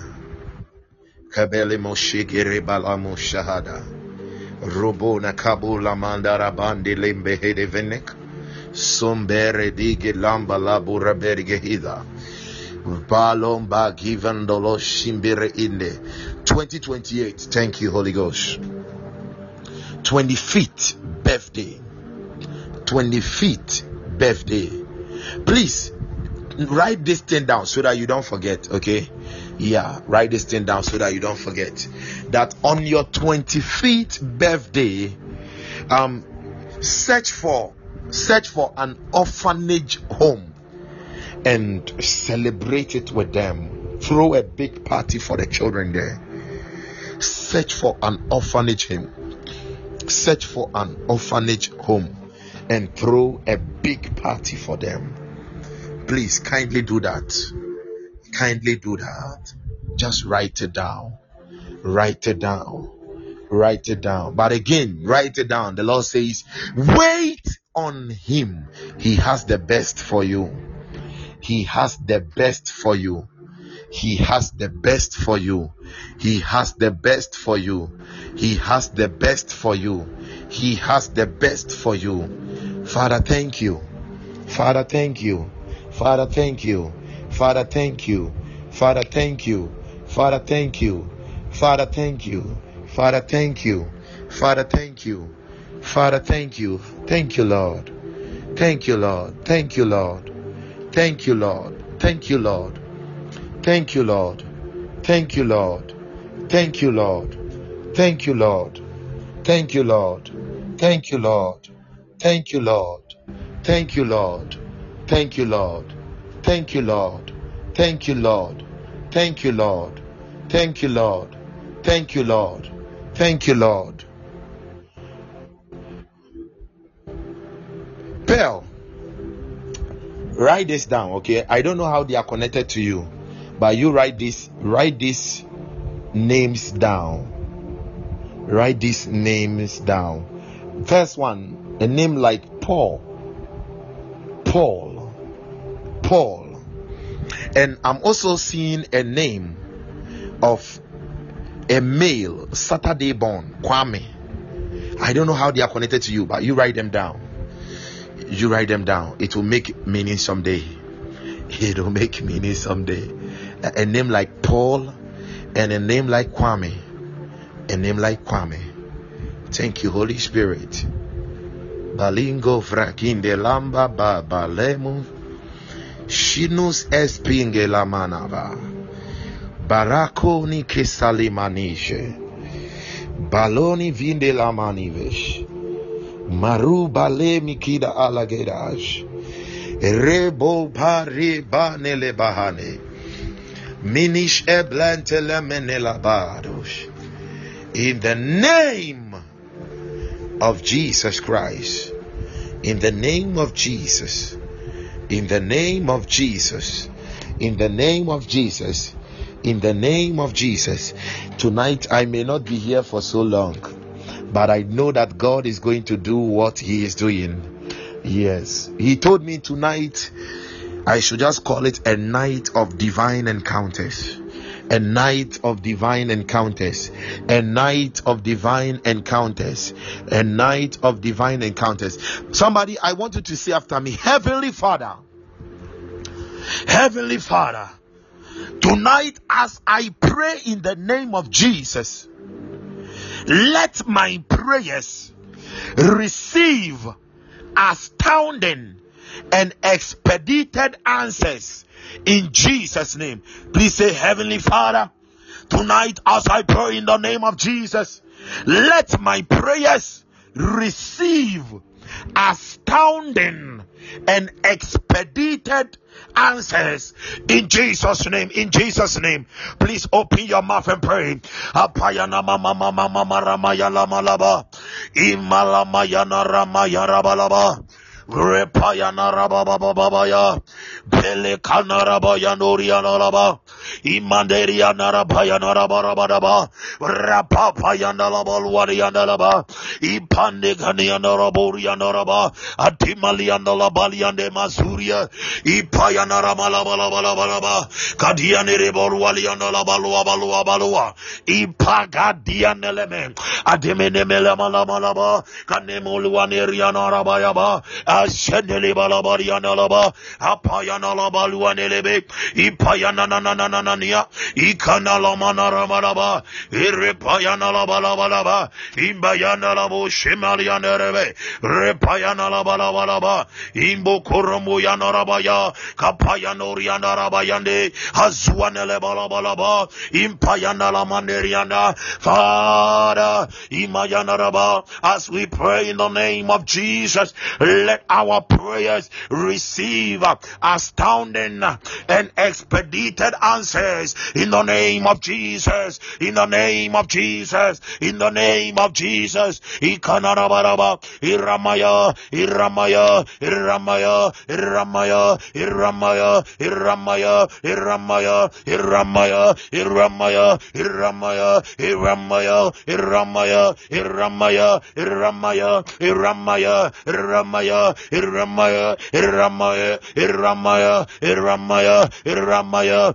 Kabele Moshe Gerebala Moshahada. Robona Kabula Mandara Bandi Lembe Hedevenek. Sombere dige lamba labura bergehida. Balomba given dolo shimbere inde. 2028. Thank you, Holy Ghost. 25th birthday. 25th birthday. Please write this thing down so that you don't forget, okay? Yeah, write this thing down so that you don't forget that on your 25th birthday, um, search for search for an orphanage home and celebrate it with them. Throw a big party for the children there. Search for an orphanage home. Search for an orphanage home and throw a big party for them. Please kindly do that. Kindly do that. Just write it down. Write it down. Write it down. But again, write it down. The Lord says, wait on him. He has the best for you. He has the best for you. He has the best for you. He has the best for you. He has the best for you. He has the best for you. Father, thank you. Father, thank you. Father, thank you. Father, thank you. Father, thank you. Father, thank you. Father, thank you. Father, thank you. Father, thank you. Father, thank you. Thank you, Lord. Thank you, Lord. Thank you, Lord. Thank you, Lord. Thank you, Lord. Thank you, Lord. Thank you, Lord. Thank you, Lord. Thank you, Lord. Thank you, Lord. Thank you, Lord. Thank you, Lord. Thank you, Lord. Thank you, Lord. Thank you, Lord. Thank you, Lord. Thank you, Lord. Thank you, Lord. Thank you, Lord. Thank you, Lord. Pearl, write this down, okay? I don't know how they are connected to you, but you write this, write these names down. Write these names down. First one, a name like Paul. Paul. Paul. And I'm also seeing a name of a male Saturday born, Kwame. I don't know how they are connected to you, but you write them down. You write them down. It will make meaning someday. It will make meaning someday. A, a name like Paul and a name like Kwame. A name like Kwame. Thank you, Holy Spirit. Balingo frakinde lamba ba balemu. Shinus espinge la manaba. Barakoni kesalimanishe. Baloni vinde la manivesh. Maru bale mikida alagedaj. Rebo pare banele bahane. Minish eblante lemenela badosh. In the name of Jesus Christ. In the name of Jesus. In the name of Jesus. In the name of Jesus. In the name of Jesus. Tonight I may not be here for so long, but I know that God is going to do what He is doing. Yes. He told me tonight I should just call it a night of divine encounters. A night of divine encounters. A night of divine encounters. A night of divine encounters. Somebody, I want you to say after me, Heavenly Father. Heavenly Father. Tonight, as I pray in the name of Jesus, let my prayers receive astounding and expedited answers in Jesus' name. Please say, Heavenly Father, tonight as I pray in the name of Jesus, let my prayers receive astounding and expedited answers in Jesus' name. In Jesus' name, please open your mouth and pray. Apayana mama mama mama. Repayana Rabababaya, Pelekanarabayanorianaraba, imanderia narabaya narabarabaraba rapapaya nalabalwaria naraba ipande kania naraboria naraba atimalia nalabalia de masuria ipaya naramalabalabalaba kadia nereborwalia nalabalua balua balua ipagadia neleme ademenemelamalamalaba kanemoluaneria narabayaba ashenelebalabaria nalaba apaya nalabaluanelebe ipaya nananana yanania ikana la manara maraba irepayana la la bo rebe la imbo koromu le la raba as we pray in the name of Jesus let our prayers receive astounding and expedited answers in the name of Jesus. In the name of Jesus. In the name of Jesus. Ikanarabaraba. Iramaya. Iramaya. Iramaya. Iramaya. Iramaya. Iramaya. Iramaya. Iramaya. Iramaya. Iramaya. Iramaya. Iramaya. Iramaya. Iramaya. Iramaya. Iramaya. Iramaya, Iramaya, Iramaya, Iramaya, Iramaya, Iramaya,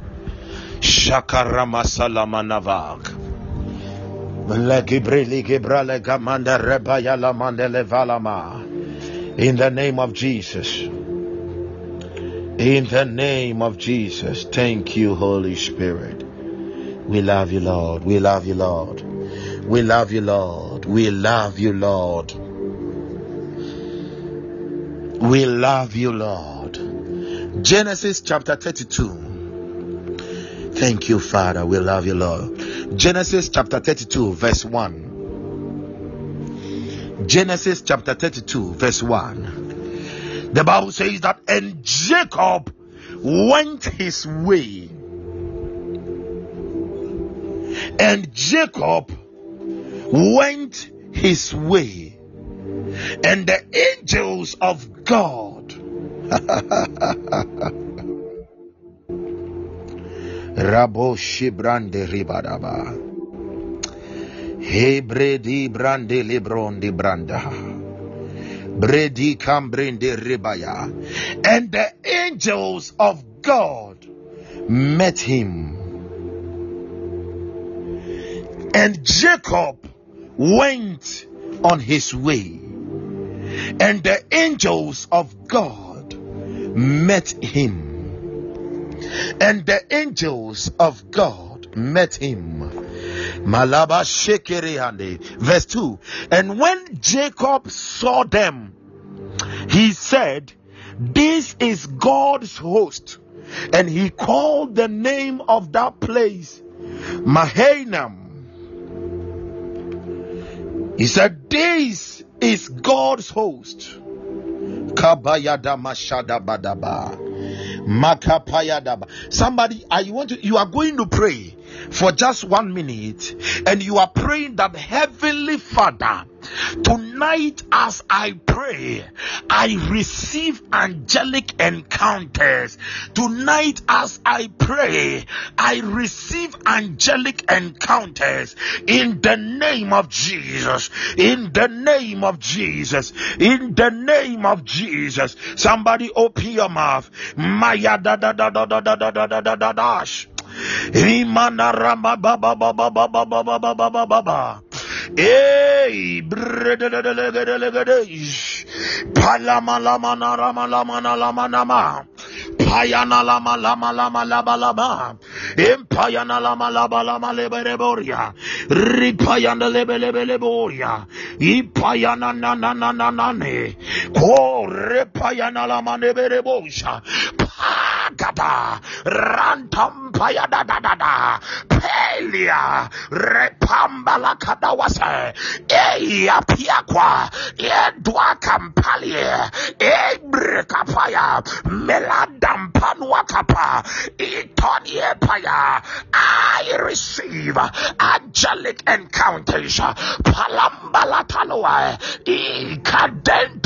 Shakarama salamanavak. Legibrili gibrale gamanda rebaya la mandele valama. In the name of Jesus. In the name of Jesus. Thank you, Holy Spirit. We love you, Lord. We love you, Lord. We love you, Lord. We love you, Lord. We love you, Lord. Genesis chapter 32. Thank you, Father. We love you, Lord. Genesis chapter 32, verse 1. Genesis chapter 32, verse 1. The Bible says that, and Jacob went his way. And Jacob went his way. And the angels of God Rabo Shibrande Ribadaba. Hebredi Brande Librondi Branda. Bredi Cambrinde Ribaya. And the angels of God met him. And Jacob went on his way. And the angels of God met him and the angels of God met him. Malaba Shekerehande. Verse 2 And when Jacob saw them, he said, This is God's host. And he called the name of that place Mahanaim. He said, This is God's host. Kabayada Mashada Badaba. Somebody, I want to, you are going to pray for just one minute and you are praying that Heavenly Father, tonight as I pray, I receive angelic encounters. Tonight as I pray, I receive angelic encounters in the name of Jesus. In the name of Jesus. In the name of Jesus. Somebody open your mouth. Maya da da da da da da da da da da. Imana rama ba ba ba ba ba ba ba ba ba ba ba ba ba. Hey, palama lama na rama lama lama lama laba laba. Impayana lama laba lama lebe leboria. Ripayana lebe lebe leboria. Ipayana na na na na na ne. Ko repayana lama lebe lebosha. Pagada. Rantam payada da da da. Pelia. Repambala kadawase. Eya piakwa. Edwa kampalie. Ebre kapaya. Meladam panwa kapa. I receive angelic encounters. Palambala talua. Ikadente.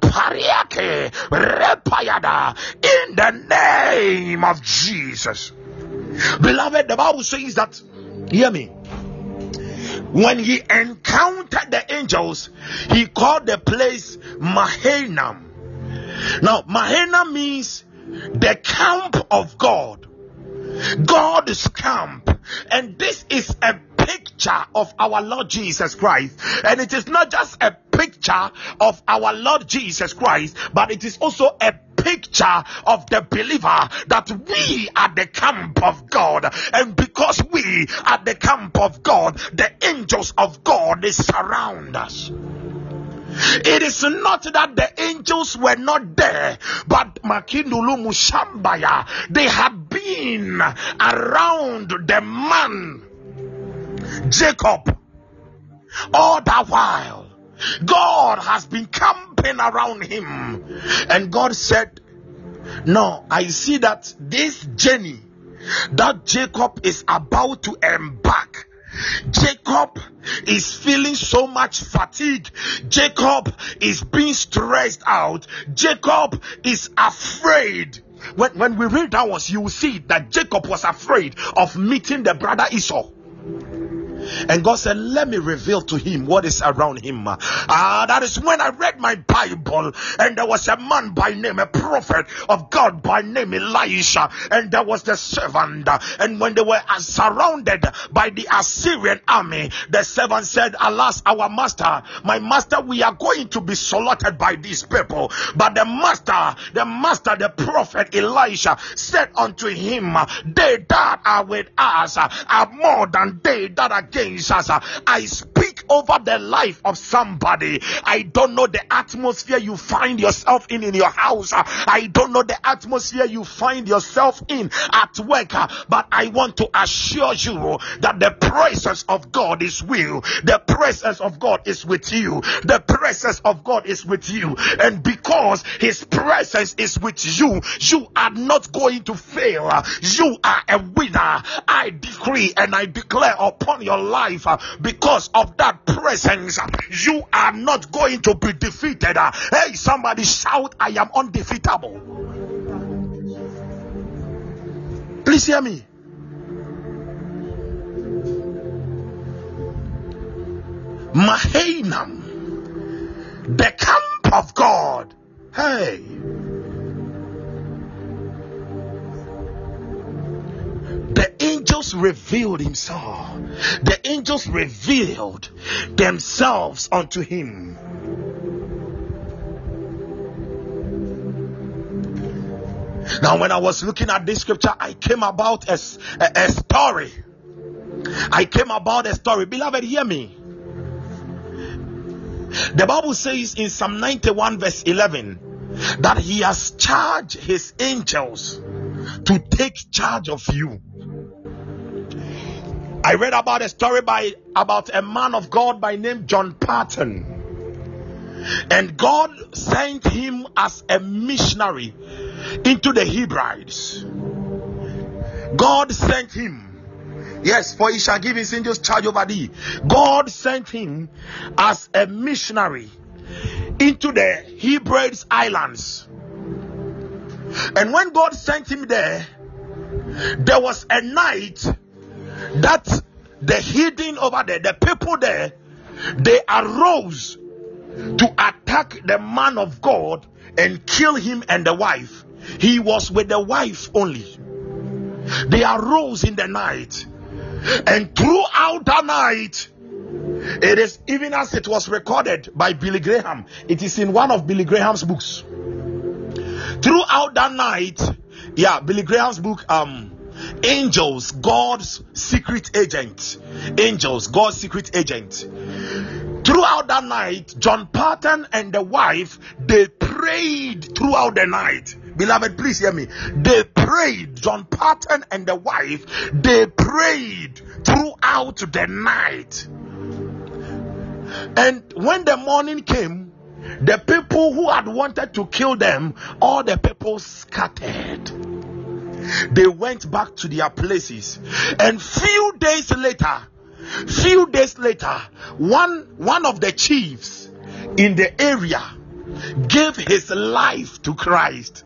Pariake. Repayada. In the name of Jesus. Beloved, the Bible says that, hear me. When he encountered the angels, he called the place Mahanaim. Now, Mahanaim means the camp of God. God's camp. And this is a picture of our Lord Jesus Christ. And it is not just a picture of our Lord Jesus Christ, but it is also a picture of the believer that we are the camp of God, and because we are the camp of God, the angels of God is surround us. It is not that the angels were not there, but Makindulu Mushambaya, they have been around the man Jacob all that while. God has been camping around him, and God said, No, I see that this journey that Jacob is about to embark Jacob is feeling so much fatigue. Jacob is being stressed out. Jacob is afraid. When, when we read that was, you will see that Jacob was afraid of meeting the brother Esau. And God said, Let me reveal to him what is around him. Ah, that is when I read my Bible, and there was a man by name, a prophet of God by name Elisha, and there was the servant. And when they were surrounded by the Assyrian army, the servant said, Alas, our master, my master, we are going to be slaughtered by these people. But the master, the master, the prophet Elisha said unto him, They that are with us are more than they that are against us. I speak over the life of somebody. I don't know the atmosphere you find yourself in in your house. I don't know the atmosphere you find yourself in at work, but I want to assure you that the presence of God is with you. The presence of God is with you. The presence of God is with you. And because his presence is with you, you are not going to fail. You are a winner. I decree and I declare upon your life because of that presence. You are not going to be defeated. Hey, somebody shout, I am undefeatable. Please hear me. Mahanaim, the camp of God. Hey. The angels revealed himself. The angels revealed themselves unto him. Now, when I was looking at this scripture, I came about as a story. I came about a story. Beloved, hear me. The Bible says in Psalm 91, verse 11, that he has charged his angels to take charge of you. I read about a story by about a man of God by name John Paton. And God sent him as a missionary into the Hebrides. God sent him. Yes, for he shall give his angels charge over thee. God sent him as a missionary into the Hebrides Islands. And when God sent him there, there was a night that the hidden over there, the people there, they arose to attack the man of God and kill him and the wife. He was with the wife only. They arose in the night, and throughout the night, it is even as it was recorded by Billy Graham, it is in one of Billy Graham's books. Throughout that night, yeah, Billy Graham's book, um, Angels, God's secret agent. Angels, God's secret agent. Throughout that night, John Paton and the wife they prayed throughout the night. Beloved, please hear me. They prayed. John Paton and the wife they prayed throughout the night. And when the morning came, the people who had wanted to kill them, all the people scattered. They went back to their places. And few days later few days later one one of the chiefs in the area gave his life to christ.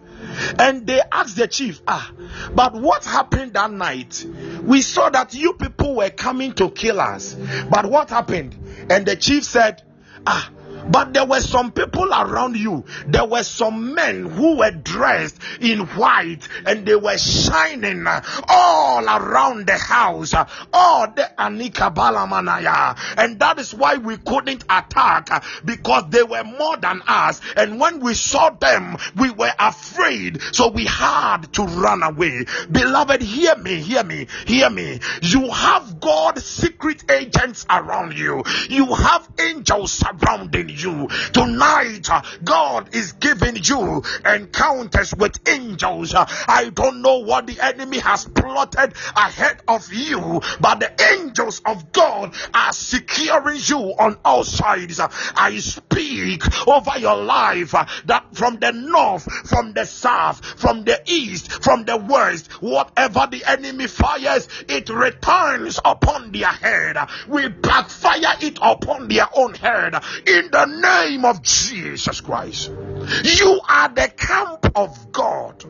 And they asked the chief ah but what happened that night? We saw that you people were coming to kill us. But what happened? And the chief said ah But there were some people around you. There were some men who were dressed in white and they were shining all around the house. All the Anika Balamanaya. And that is why we couldn't attack because they were more than us. And when we saw them, we were afraid. So we had to run away. Beloved, hear me, hear me, hear me. You have God's secret agents around you. You have angels surrounding you. Tonight, uh, God is giving you encounters with angels. Uh, I don't know what the enemy has plotted ahead of you, but the angels of God are securing you on all sides. Uh, I speak over your life that from the north, from the south, from the east, from the west, whatever the enemy fires, it returns upon their head. We backfire it upon their own head in the name of Jesus Christ. You are the camp of God.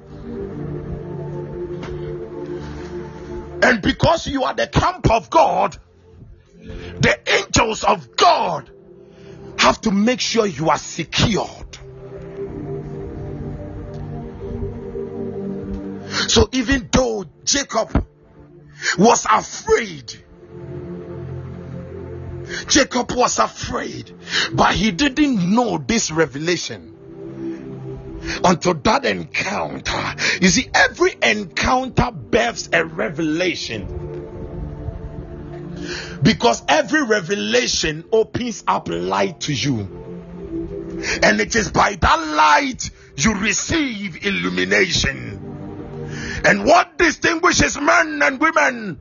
And because you are the camp of God, the angels of God have to make sure you are secured. So even though Jacob was afraid, Jacob was afraid, but he didn't know this revelation until that encounter. You see, every encounter births a revelation. Because every revelation opens up light to you. And it is by that light you receive illumination. And what distinguishes men and women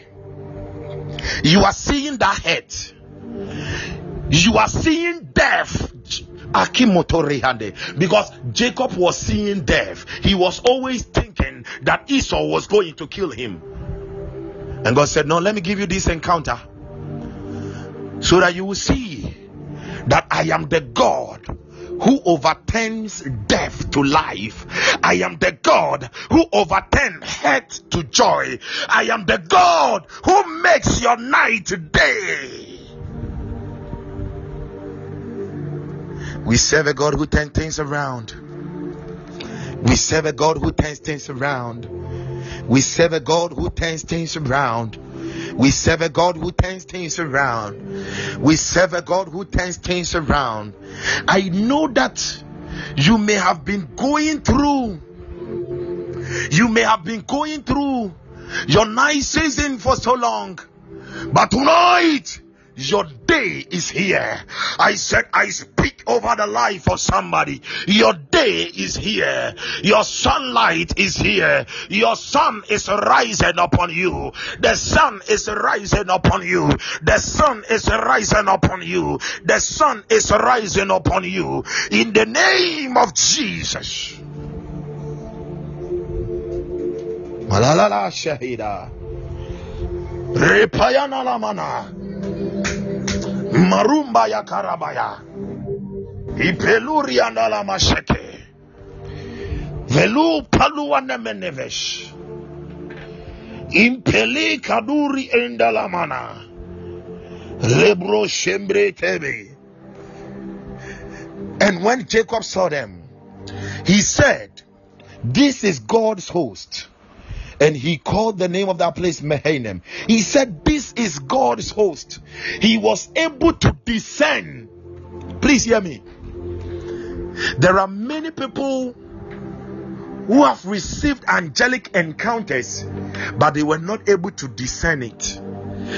You are seeing that head. You are seeing death. Because Jacob was seeing death. He was always thinking that Esau was going to kill him. And God said, No, let me give you this encounter so that you will see that I am the God who overturns death to life. I am the God who overturns hate to joy. I am the God who makes your night day. We serve a God who turns things around. We serve a God who turns things around. We serve a God who turns things around. We serve a God who turns things around. We serve a God who turns things around. I know that you may have been going through, you may have been going through your night season for so long, but tonight your day is here. I said, I speak over the life of somebody. Your day is here. Your sunlight is here. Your sun is rising upon you. The sun is rising upon you. The sun is rising upon you. The sun is rising upon you. In the name of Jesus. Malalala shahida. Repayana lamana. Marumba ya karabaya. Ipeluri andala masheke. Velu. Impeli kaduri. Lebro shembre tebe. And when Jacob saw them, he said, This is God's host. And he called the name of that place Mahanaim. He said, This is God's host. He was able to discern. Please hear me. There are many people who have received angelic encounters, but they were not able to discern it.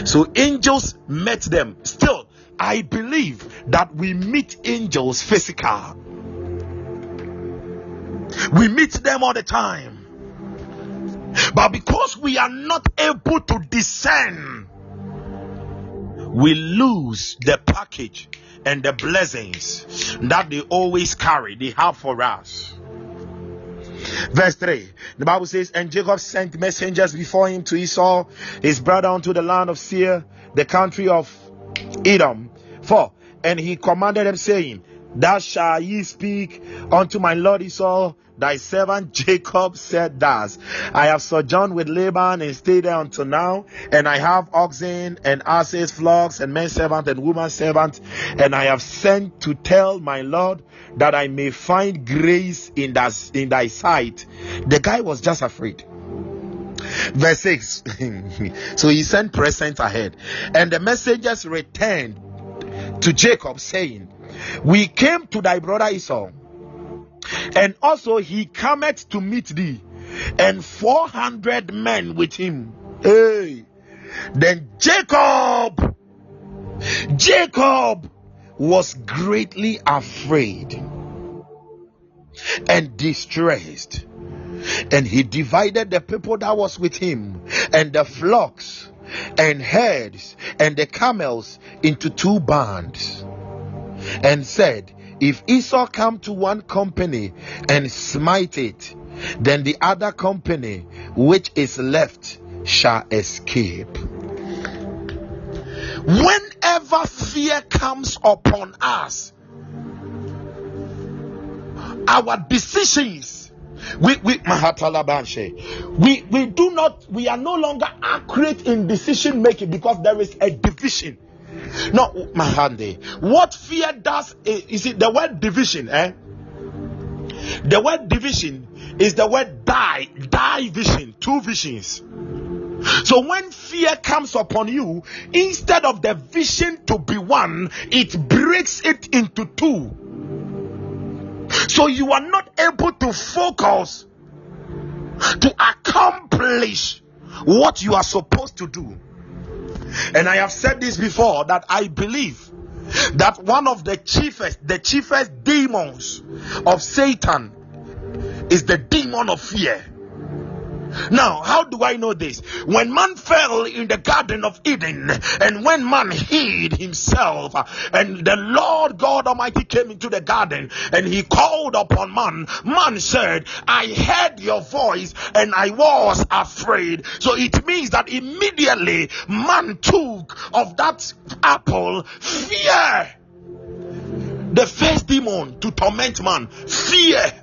So angels met them. Still, I believe that we meet angels physical. We meet them all the time. But because we are not able to discern, we lose the package and the blessings that they always carry, they have for us. Verse 3 The Bible says, And Jacob sent messengers before him to Esau, his brother, unto the land of Seir, the country of Edom. 4 And he commanded them, saying, Thus shall ye speak unto my Lord Esau, thy servant Jacob said thus, I have sojourned with Laban and stayed there until now, and I have oxen and asses, flocks, and men servant and woman servant, and I have sent to tell my Lord that I may find grace in thy, in thy sight. The guy was just afraid. Verse 6. so he sent presents ahead, and the messengers returned to Jacob, saying, We came to thy brother Esau, and also he cometh to meet thee, and four hundred men with him. Hey, then Jacob, Jacob was greatly afraid and distressed, and he divided the people that was with him and the flocks and herds and the camels into two bands and said, If Esau come to one company and smite it, then the other company which is left shall escape. Whenever fear comes upon us, our decisions we we we we do not we are no longer accurate in decision making because there is a division no mahande what fear does is, is it the word division eh? The word division is the word die die vision two visions. So when fear comes upon you instead of the vision to be one it breaks it into two. So you are not able to focus to accomplish what you are supposed to do. And I have said this before that I believe that one of the chiefest, the chiefest demons of Satan is the demon of fear. Now, how do I know this? When man fell in the Garden of Eden, and when man hid himself, and the Lord God Almighty came into the garden and he called upon man, man said, I heard your voice and I was afraid. So it means that immediately man took of that apple fear. The first demon to torment man, fear.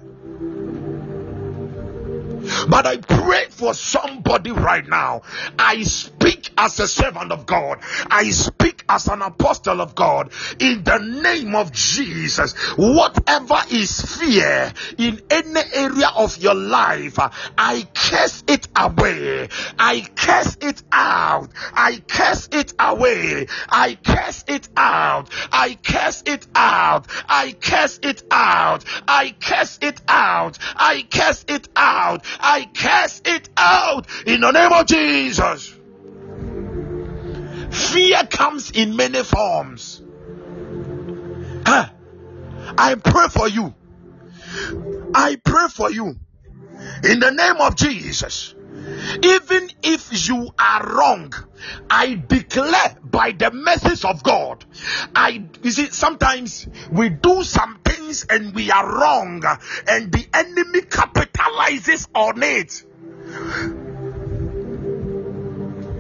But I pray for somebody right now. I speak as a servant of God. I speak as an apostle of God in the name of Jesus. Whatever is fear in any area of your life, I curse it away. I curse it out. I curse it away. I curse it out. I curse it out. I curse it out. I curse it out. I curse it out. I cast it out in the name of Jesus. Fear comes in many forms. Huh? I pray for you. I pray for you in the name of Jesus. Even if you are wrong, I declare by the message of God. I you see sometimes we do some things and we are wrong, and the enemy capitalizes on it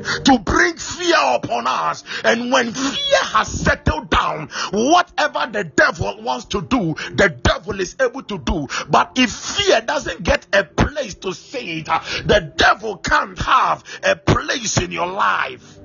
to bring fear upon us. And when fear has settled down, whatever the devil wants to do, the devil is able to do. But if fear doesn't get a place to say it, the devil can't have a place in your life.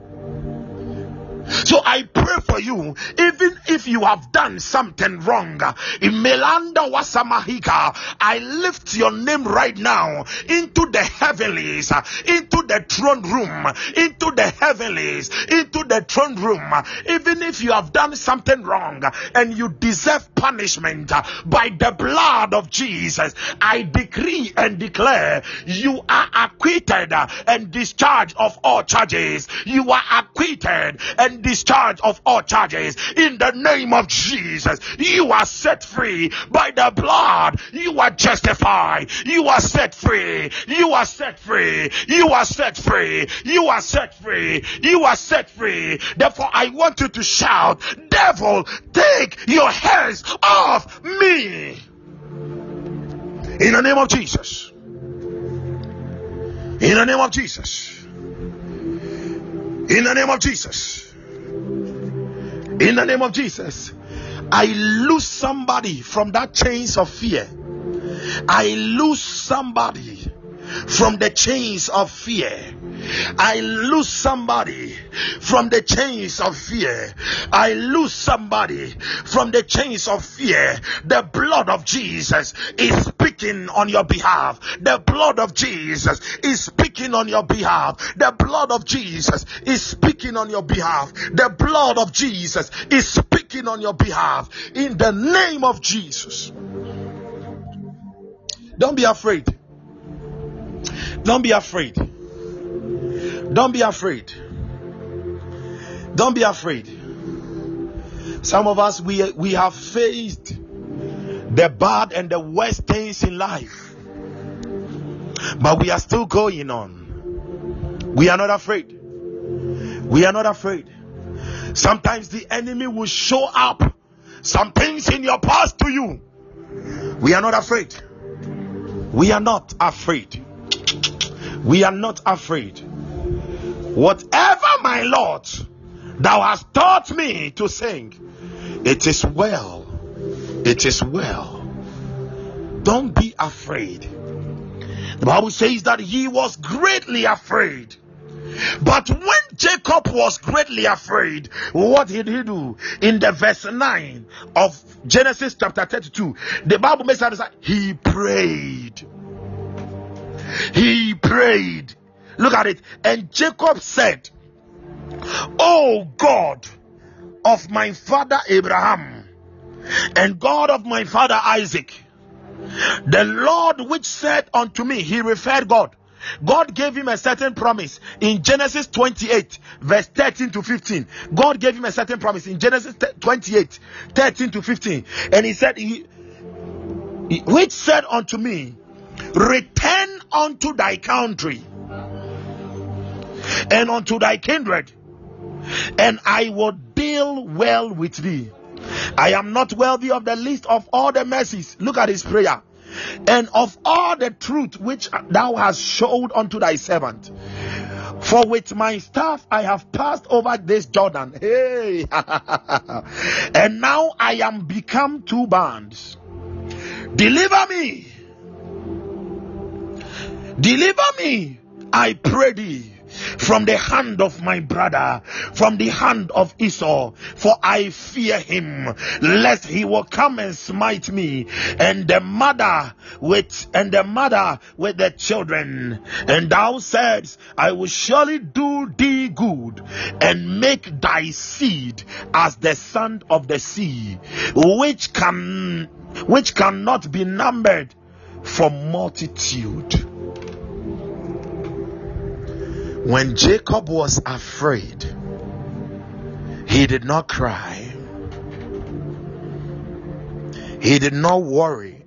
So I pray for you, even if you have done something wrong. In Melanda Wasamahika, I lift your name right now into the heavenlies, into the throne room, into the heavenlies, into the throne room. Even if you have done something wrong and you deserve punishment by the blood of Jesus, I decree and declare you are acquitted and discharged of all charges. You are acquitted and and discharged of all charges in the name of Jesus. You are set free by the blood. You are justified. You are set free. You are set free. You are set free. You are set free. You are set free. Therefore, I want you to shout, Devil, take your hands off me. In the name of Jesus. In the name of Jesus. In the name of Jesus. In the name of Jesus. I lose somebody from that chains of fear. I lose somebody from the chains of fear. I lose somebody from the chains of fear. I lose somebody from the chains of fear. The blood of Jesus is speaking on your behalf. The blood of Jesus is speaking on your behalf. The blood of Jesus is speaking on your behalf. The blood of Jesus is speaking on your behalf. In the name of Jesus. Don't be afraid. Don't be afraid. Don't be afraid. Don't be afraid. Some of us we we have faced the bad and the worst things in life. But we are still going on. We are not afraid. We are not afraid. Sometimes the enemy will show up some things in your past to you. We are not afraid. We are not afraid. We are not afraid. Whatever, my Lord, thou hast taught me to sing, it is well. It is well. Don't be afraid. The Bible says that he was greatly afraid. But when Jacob was greatly afraid, what did he do? In the verse 9 of Genesis chapter 32, the Bible makes us he prayed. He prayed. Look at it. And Jacob said, Oh God of my father Abraham and God of my father Isaac, the Lord which said unto me, he referred God. God gave him a certain promise in Genesis 28, verse 13 to 15. God gave him a certain promise in Genesis 28, 13 to 15. And he said, he, he- which said unto me, Return unto thy country and unto thy kindred, and I will deal well with thee. I am not worthy of the least of all the mercies. Look at his prayer. And of all the truth which thou hast showed unto thy servant. For with my staff I have passed over this Jordan. Hey, and now I am become two bands. Deliver me, deliver me, I pray thee, from the hand of my brother, from the hand of Esau, for I fear him, lest he will come and smite me, and the mother with and the mother with the children. And thou saidst, I will surely do thee good, and make thy seed as the sand of the sea, which can which cannot be numbered for multitude. When Jacob was afraid, he did not cry. He did not worry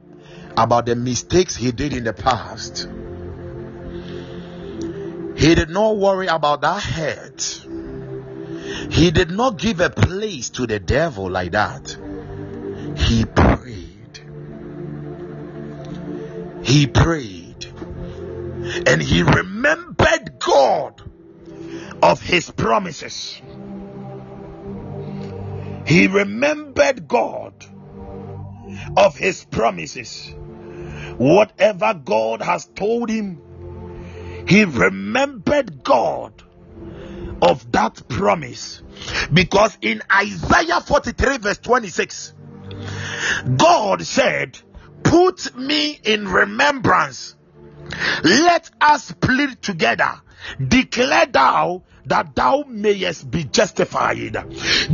about the mistakes he did in the past. He did not worry about that hurt. He did not give a place to the devil like that. He prayed. He prayed. And he remembered God of his promises. He remembered God of his promises. Whatever God has told him, he remembered God of that promise. Because in Isaiah 43, verse 26, God said, Put me in remembrance. Let us plead together. Declare thou that thou mayest be justified.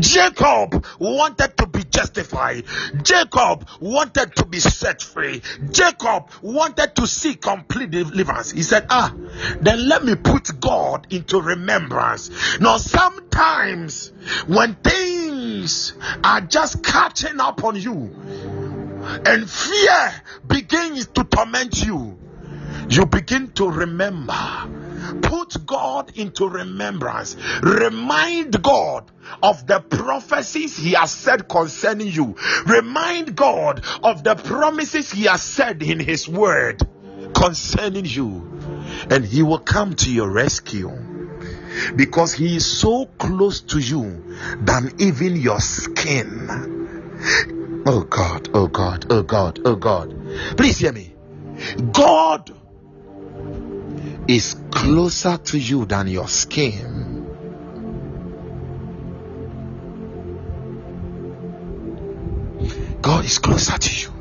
Jacob wanted to be justified. Jacob wanted to be set free. Jacob wanted to see complete deliverance. He said, Ah, then let me put God into remembrance. Now, sometimes when things are just catching up on you and fear begins to torment you, you begin to remember. Put God into remembrance. Remind God of the prophecies He has said concerning you. Remind God of the promises He has said in His word concerning you. And He will come to your rescue because He is so close to you than even your skin. Oh God, oh God, oh God, oh God. Please hear me. God is closer to you than your skin. God is closer to you.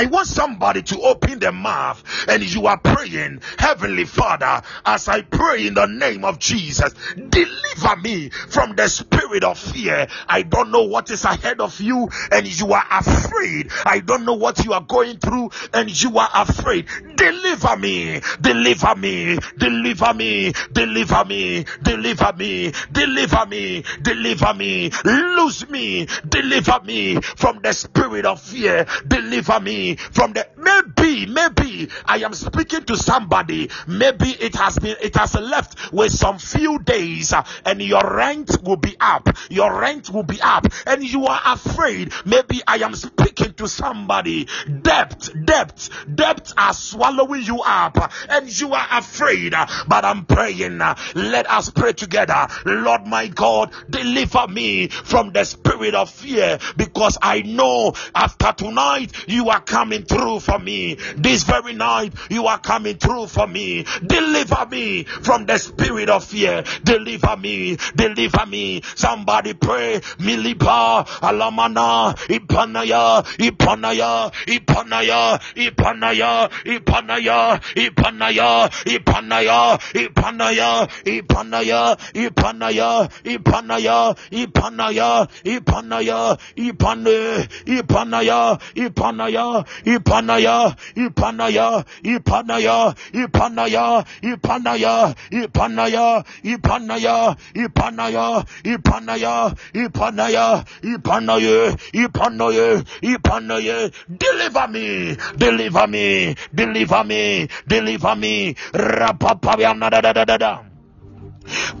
I want somebody to open their mouth and you are praying, Heavenly Father, as I pray in the name of Jesus, deliver me from the spirit of fear. I don't know what is ahead of you and you are afraid. I don't know what you are going through and you are afraid. Deliver me, deliver me, deliver me, deliver me, deliver me, deliver me, deliver me, lose me, deliver me from the spirit of fear, deliver me from the maybe maybe i am speaking to somebody. Maybe it has been it has left with some few days uh, and your rent will be up. Your rent will be up. And you are afraid. Maybe i am speaking to somebody. Debt debt debt are swallowing you up uh, and you are afraid. Uh, but i'm praying let us pray together. Lord my god deliver me from the spirit of fear because i know after tonight you are coming through for me. This very night, you are coming through for me. Deliver me from the spirit of fear. Deliver me. Deliver me. Somebody pray. Milipa alamana ipanaya ipanaya ipanaya ipanaya ipanaya ipanaya ipanaya ipanaya ipanaya ipanaya ipanaya ipanaya ipanaya ipane ipanaya ipanaya ipanaya ipanaya ipanaya ipanaya ipanaya ipanaya ipanaya ipanaya ipanaya ipanaya ipanaya ipanaya ipanaya deliver me deliver me deliver me deliver me rapapaya da da da da da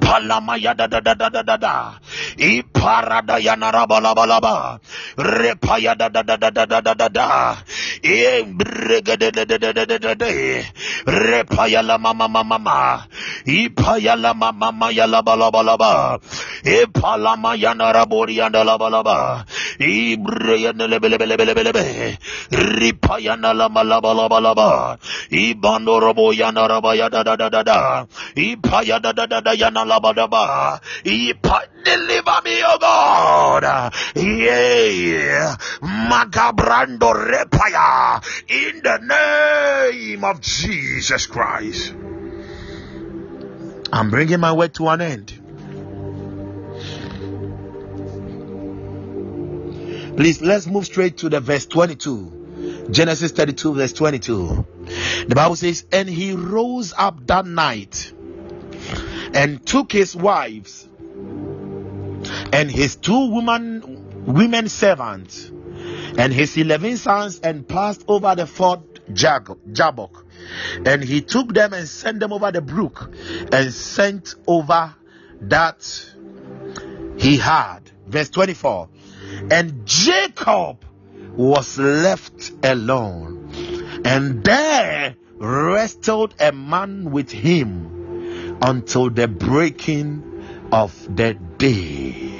Palamaya da da da da da da da. Iparada yanarabalabalaba. Repaya da da da da da da da da da. Imbrega da da da da da da da da. Repaya la mama mama mama. Ipaya la mama mama ya la balabalaba. Ipalama yanarabori yandalabalaba. Ibreya nelebelebelebelebelebe. Ripaya nalamalabalabalaba. Ibandorobo yanarabaya da da da da da. Ipaya da da da da deliver me, oh God. Magabrando repaya. In the name of Jesus Christ. I'm bringing my word to an end. Please, let's move straight to the verse 22. Genesis 32, verse 22. The Bible says, And he rose up that night and took his wives and his two women women servants and his eleven sons and passed over the ford Jabbok. And he took them and sent them over the brook and sent over that he had. Verse 24. And Jacob was left alone, and there wrestled a man with him until the breaking of the day.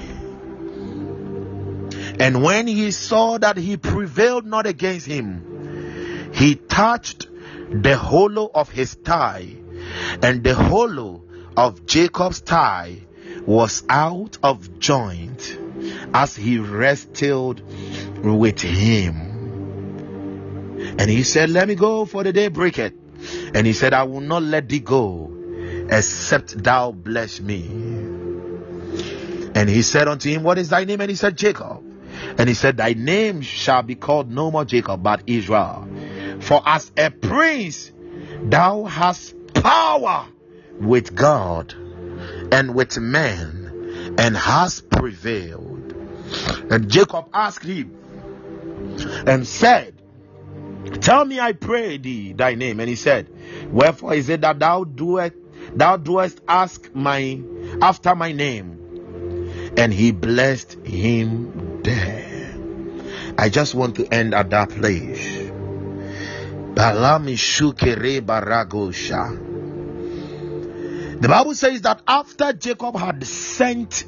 And when he saw that he prevailed not against him, he touched the hollow of his thigh, and the hollow of Jacob's thigh was out of joint as he wrestled with him. And he said, Let me go, for the day breaketh. And he said, I will not let thee go except thou bless me. And he said unto him, What is thy name? And he said, Jacob. And he said, Thy name shall be called no more Jacob, but Israel. For as a prince, thou hast power with God and with men, and hast prevailed. And Jacob asked him and said, Tell me, I pray thee, thy name. And he said, Wherefore is it that thou doest thou doest ask my after my name? And he blessed him there. I just want to end at that place. The Bible says that after Jacob had sent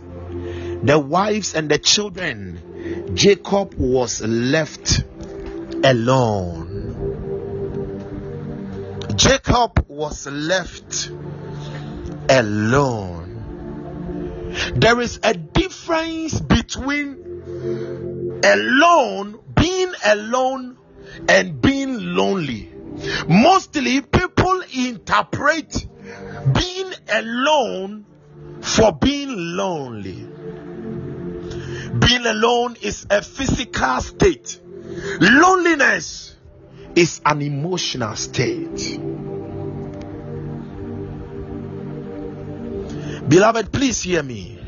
the wives and the children, Jacob was left alone. Jacob was left alone. There is a difference between alone, being alone, and being lonely. Mostly people interpret being alone for being lonely. Being alone is a physical state, loneliness is an emotional state. Beloved, please hear me.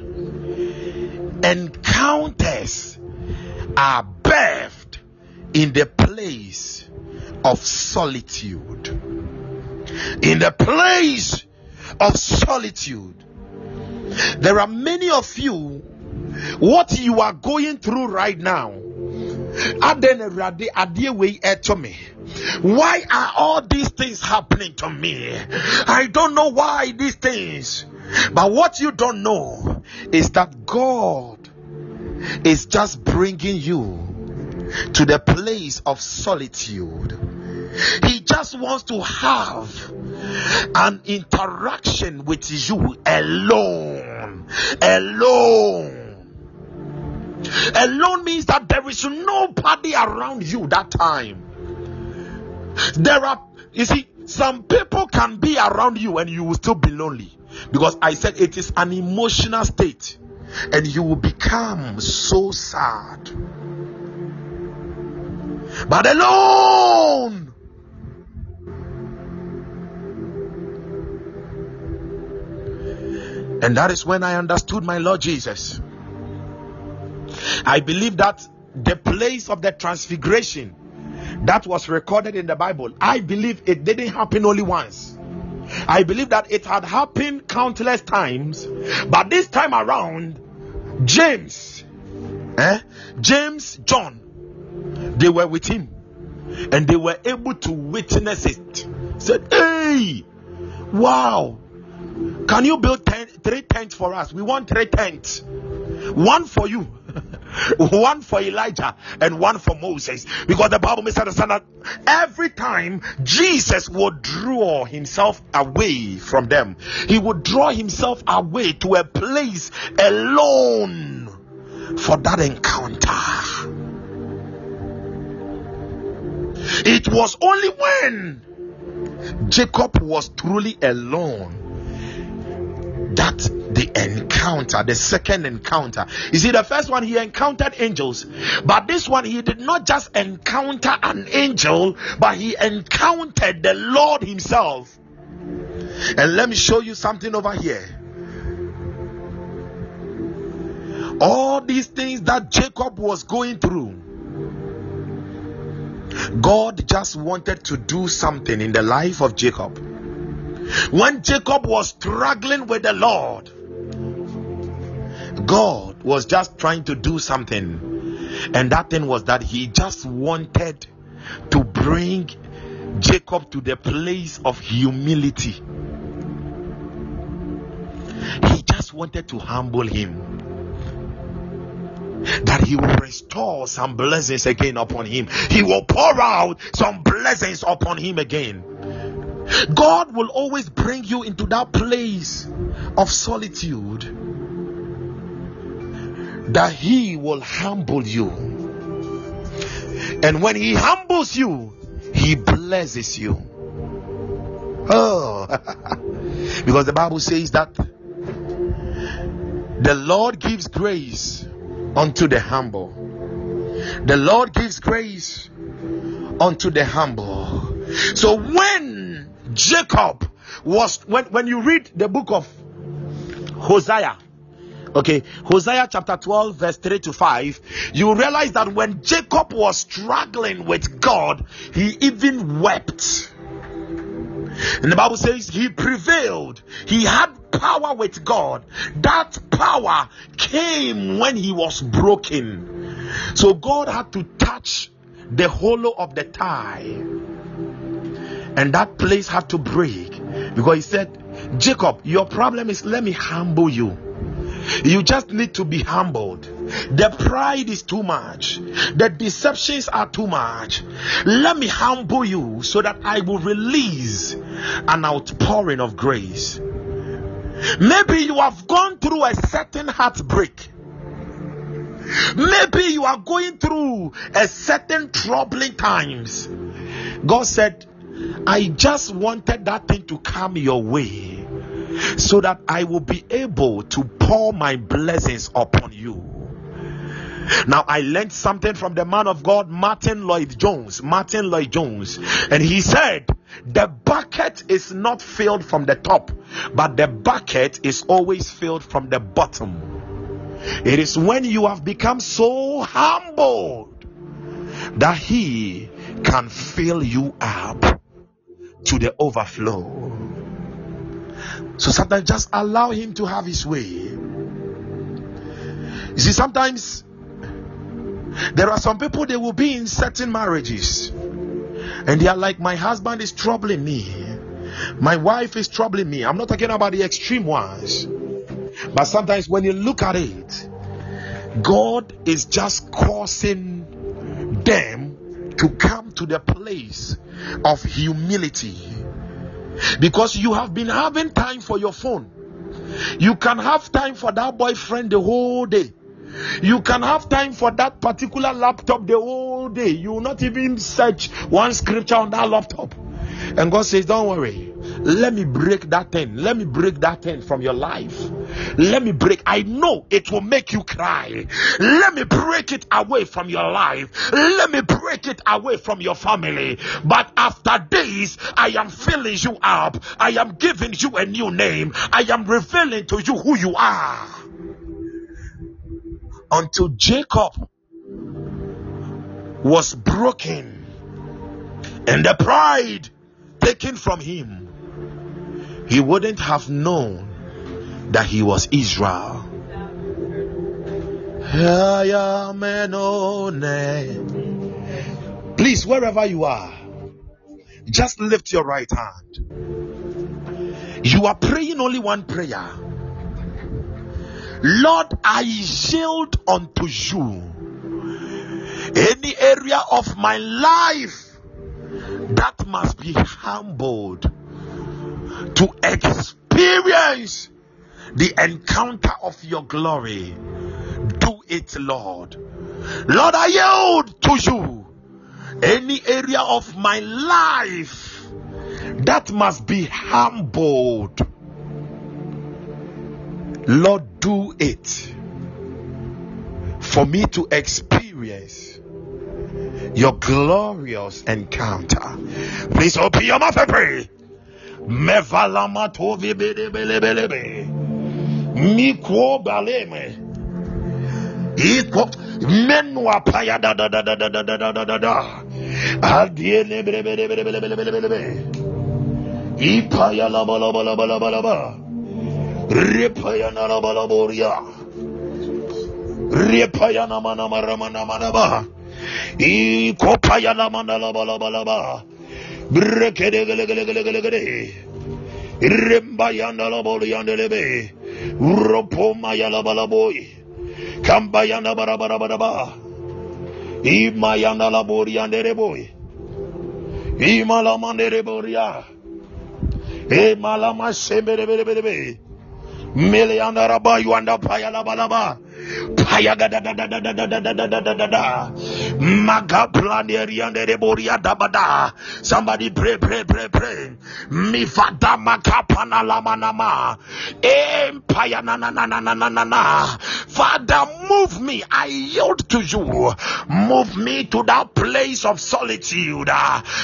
Encounters are birthed in the place of solitude. In the place of solitude. There are many of you, what you are going through right now. Why are all these things happening to me? I don't know why these things. But what you don't know is that God is just bringing you to the place of solitude. He just wants to have an interaction with you alone. Alone. Alone means that there is nobody around you that time. There are, you see, some people can be around you and you will still be lonely because I said it is an emotional state and you will become so sad. But alone, and that is when I understood my Lord Jesus. I believe that the place of the transfiguration that was recorded in the Bible, I believe it didn't happen only once. I believe that it had happened countless times, but this time around, James, eh, James, John, they were with him and they were able to witness it. Said, Hey, wow, can you build ten, three tents for us? We want three tents, one for you one for Elijah and one for Moses. Because the Bible makes understand that every time Jesus would draw himself away from them, he would draw himself away to a place alone for that encounter. It was only when Jacob was truly alone that the encounter, the second encounter. You see, the first one he encountered angels, but this one he did not just encounter an angel, but he encountered the Lord Himself. And let me show you something over here. All these things that Jacob was going through, God just wanted to do something in the life of Jacob. When Jacob was struggling with the Lord, God was just trying to do something, and that thing was that He just wanted to bring Jacob to the place of humility. He just wanted to humble him. That he will restore some blessings again upon him. He will pour out some blessings upon him again. God will always bring you into that place of solitude that He will humble you. And when He humbles you, He blesses you. Oh, because the Bible says that the Lord gives grace unto the humble. The Lord gives grace unto the humble. So when Jacob was, when, when you read the book of Hosea, okay, Hosea chapter 12, verse 3 to 5, you realize that when Jacob was struggling with God, he even wept. And the Bible says he prevailed. He had power with God. That power came when he was broken. So God had to touch the hollow of the thigh. And that place had to break because he said, Jacob, your problem is let me humble you. You just need to be humbled. The pride is too much. The deceptions are too much. Let me humble you so that I will release an outpouring of grace. Maybe you have gone through a certain heartbreak. Maybe you are going through a certain troubling times. God said, I just wanted that thing to come your way so that I will be able to pour my blessings upon you. Now, I learned something from the man of God, Martyn Lloyd-Jones. Martin Lloyd Jones. And he said, The bucket is not filled from the top, but the bucket is always filled from the bottom. It is when you have become so humbled that he can fill you up to the overflow. So sometimes just allow him to have his way. You see, sometimes there are some people they will be in certain marriages and they are like, My husband is troubling me, my wife is troubling me. I'm not talking about the extreme ones, but sometimes when you look at it, God is just causing them to come to the place of humility because you have been having time for your phone. You can have time for that boyfriend the whole day. You can have time for that particular laptop the whole day. You will not even search one scripture on that laptop. And God says, Don't worry. Let me break that thing. Let me break that thing from your life. Let me break. I know it will make you cry. Let me break it away from your life. Let me break it away from your family. But after days, I am filling you up. I am giving you a new name. I am revealing to you who you are. Until Jacob was broken and the pride taken from him, he wouldn't have known that he was Israel. Please, wherever you are, just lift your right hand. You are praying only one prayer. Lord, I yield unto you any area of my life that must be humbled to experience the encounter of your glory. Do it, Lord. Lord, I yield to you any area of my life that must be humbled. Lord, do it for me to experience your glorious encounter. Please open your mouth and pray. Mevalamatovi belebelebelebe. Mikwo baleme. Iko menwa paya da da da da da da da da da da da. Adiele belebelebelebelebelebe. Ipaya la ba la ba la ba la ba la ba. Ripaya na la ba la boria. Ripaya na mana mara mana mana ba. Ikopaya la mana la ba la ba la ba. Brekede gele gele gele gele gele. Yanda la boli yanda lebe. Ropo maya la. Kamba yanda la bori yanda re boy. Ima la mande. Malama sembe bere bere. Mele yanda raba yanda paya la bala. Paya da da da da da da da da da da da. Somebody pray, pray, pray, pray. Mifada makapana lamanama. Empire na na na na na na na na. Father, move me. I yield to you. Move me to that place of solitude.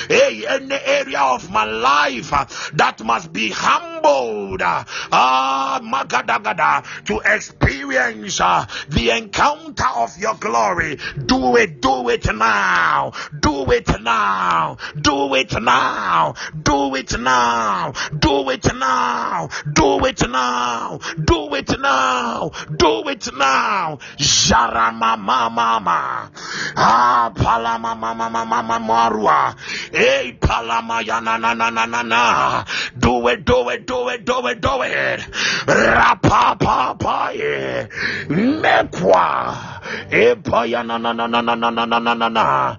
Hey, any area of my life that must be humbled. Ah, magadagada, to experience uh, the encounter of your glory. Do it, do it now. Do it now. Do it now. Do it now. Do it now. Do it now. Do it now. Do it now. Jarama mama. Ah, palama mama mama mama marua. Hey, palama ya na na na na na na. Do it, do it, do it, do it, do it. Rapa pa pa. Mekwa. Na na na na na na na na na na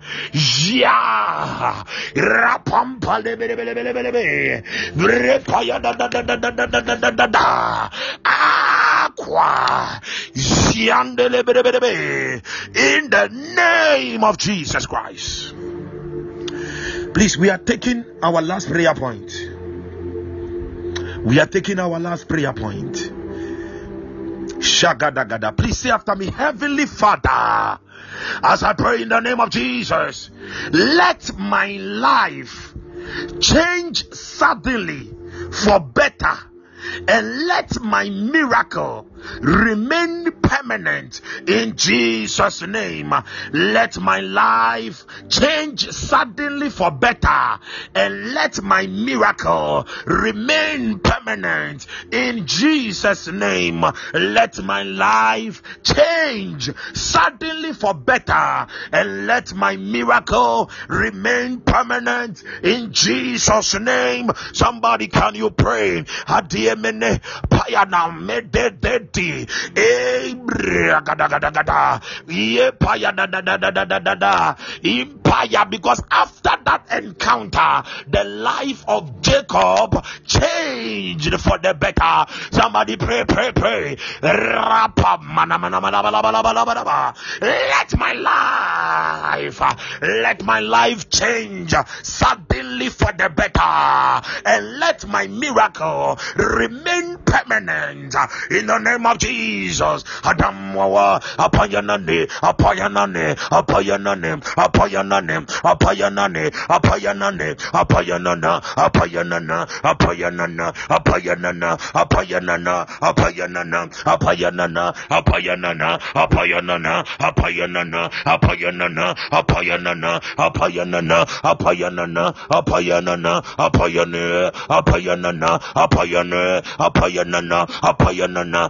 lebe lebe lebe. Repa ya da da da da da da da da da da. Aqua. Ziande lebe lebe lebe. In the name of Jesus Christ. Please, we are taking our last prayer point. We are taking our last prayer point. Shagadagada. Please say after me, Heavenly Father, as I pray in the name of Jesus, let my life change suddenly for better and let my miracle remain permanent in Jesus' name. Let my life change suddenly for better and let my miracle remain permanent in Jesus' name. Let my life change suddenly for better and let my miracle remain permanent in Jesus' name. Somebody, can you pray? mighty. Empire, because after that encounter, the life of Jacob changed for the better. Somebody pray, pray, pray. Let my life, let my life change suddenly for the better, and let my miracle remain permanent in the name of Jesus. Adam wawa apayanane apayanane apayanane apayanane apayanane apayanane apayanana apayanana apayanana apayanana apayanana apayanana apayanana apayanana apayanana apayanana apayanana apayanana apayanana apayanana apayanana apayane apayanana apayane apayanana apayanana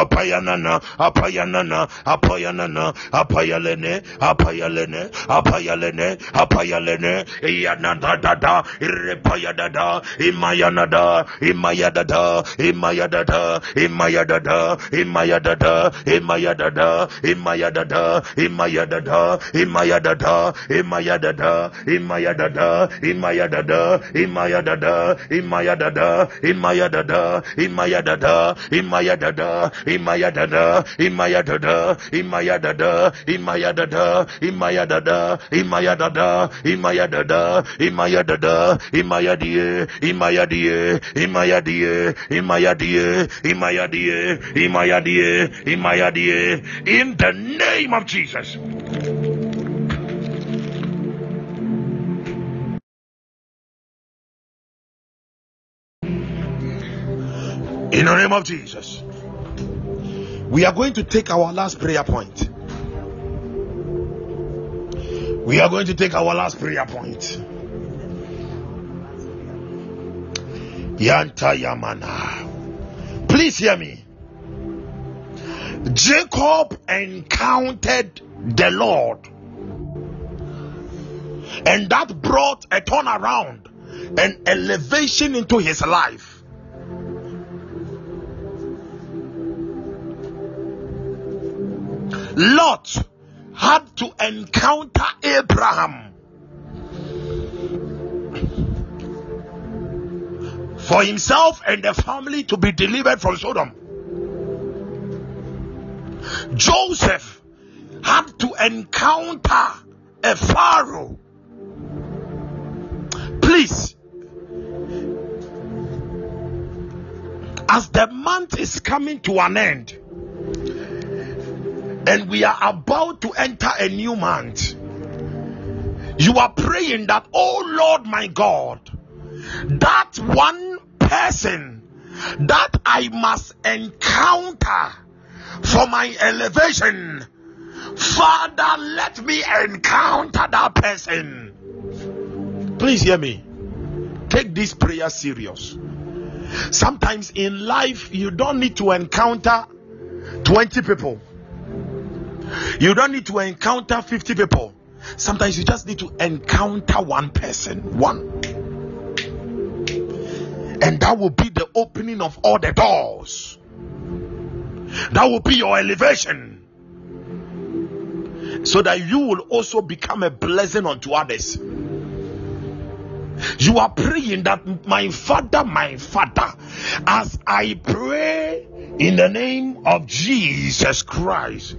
apayanana apayanana apayanana apayalene apayalene apayalene apayalene yanada dada irepayadada imayanada imayadada imayadada imayadada imayadada imayadada imayadada imayadada imayadada imayadada imayadada imayadada imayadada imayadada imayadada imayadada imayadada imayadada imayadada imayadada imayadada imayadada imayadada imayadada imayadada imayadie imayadie imayadie imayadie imayadie imayadie imayadie. In the name of Jesus. In the name of Jesus we are going to take our last prayer point we are going to take our last prayer point Yanta Yamana. Please hear me. Jacob encountered the Lord And that brought a turnaround and elevation into his life. Lot had to encounter Abraham for himself and the family to be delivered from Sodom. Joseph had to encounter a Pharaoh. Please, as the month is coming to an end, and we are about to enter a new month, you are praying that, oh Lord my God, that one person that I must encounter for my elevation, Father, let me encounter that person. Please hear me. Take this prayer serious. Sometimes in life, you don't need to encounter 20 people you don't need to encounter 50 people. Sometimes you just need to encounter one person. One. And that will be the opening of all the doors. That will be your elevation. So that you will also become a blessing unto others. You are praying that my father, my father, as I pray in the name of Jesus Christ.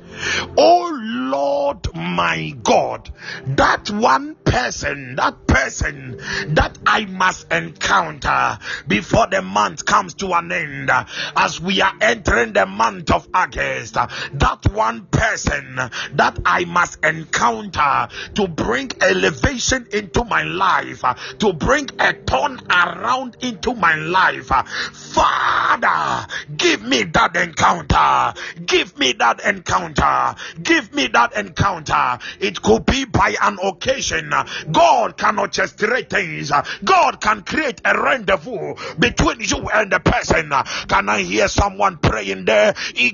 Oh Lord my God, that one person, that person that I must encounter before the month comes to an end, as we are entering the month of August, that one person that I must encounter to bring elevation into my life, to bring a turn around into my life. Father, give me that encounter. Give me that encounter. Give me that encounter. It could be by an occasion. God can orchestrate things. God can create a rendezvous between you and the person. Can I hear someone praying there? Eh, eh,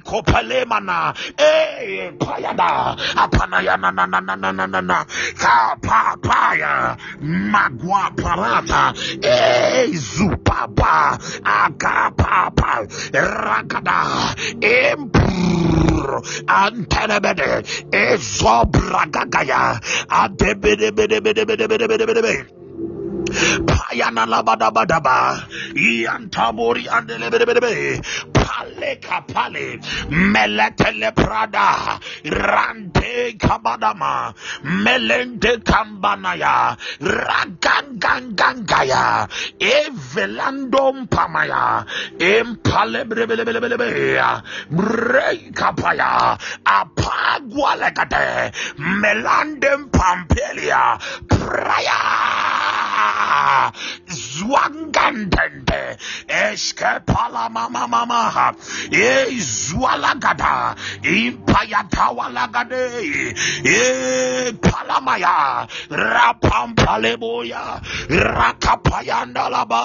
Agapapa. Rakada. Ur Antenebede Ezobragagaya Antebede Payana labadabadaba. Iantabori andelebedebedebe. Pale kapale. Meletele prada. Rante kabadama. Melende kambanaya. Ragangangangaya. Evelandom pamaya. Impale brebelebelebelebe. Brei kapaya. Apagwa. Melandem pampelia. Prayer zwangandende eske pala mama mama. E zwalagada impayatawalagade e palamaya rapampaleboya rakapayandalaba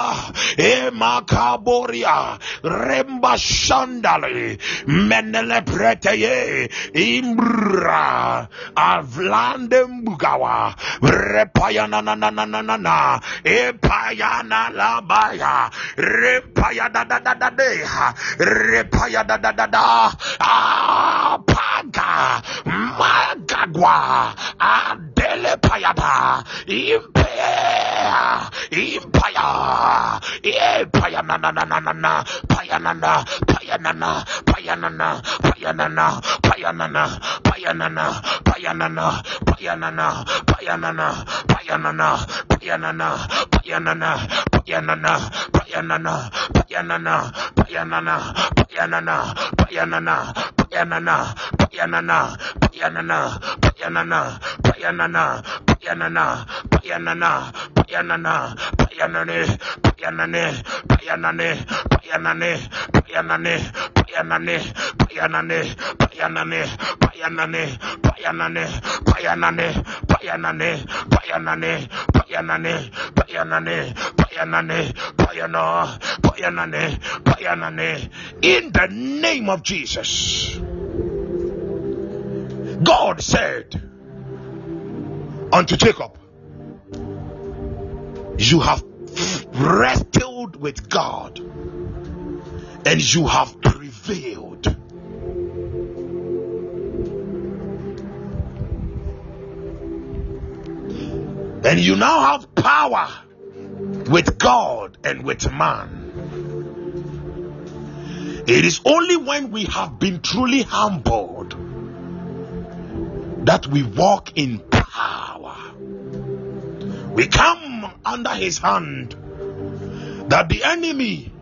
e makaboria remba shandale menele preteye imbra avlande mbugawa epayana labaya repaya da da da da deha repaya da da da da apaga magagwa adele payada impaya impaya na na na na na na payanana payanana payanana payanana payanana payanana payanana payanana payanana payanana payanana payanana payanana payanana payanana payanana payanana payanana payanana payanana payanana payanana payanana payanana payanana payanana payanane payanane payanane payanane payanane payanane payanane payanane payanane payanane payanane payanane payanane payanane payanane payanane payana payanane payanane in the name of Jesus God said unto Jacob you have wrestled with God and you have prevailed. And you now have power with God and with man. It is only when we have been truly humbled that we walk in power. We come under his hand that the enemy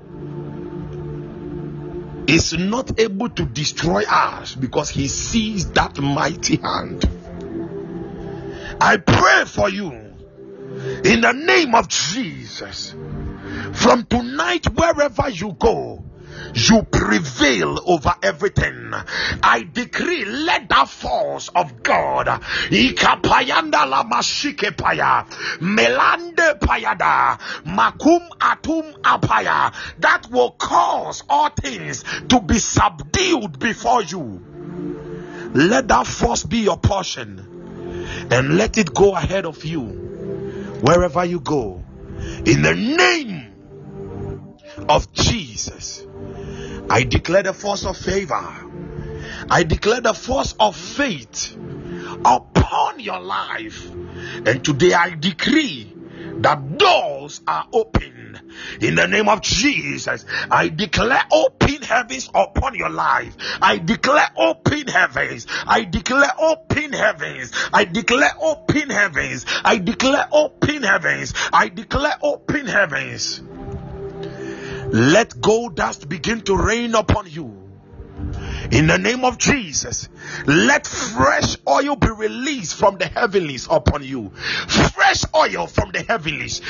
is not able to destroy us because he sees that mighty hand. I pray for you in the name of Jesus. From tonight, wherever you go, you prevail over everything. I decree, let that force of God, ikapayanda la mashike paya, melande payada, makum atum that will cause all things to be subdued before you. Let that force be your portion and let it go ahead of you wherever you go. In the name of Jesus. I declare the force of favor. I declare the force of faith upon your life. And today I decree that doors are open in the name of Jesus. I declare open heavens upon your life. I declare open heavens. I declare open heavens. I declare open heavens. I declare open heavens. I declare open heavens. Let gold dust begin to rain upon you. In the name of Jesus, let fresh oil be released from the heavenlies upon you. Fresh oil from the heavenlies.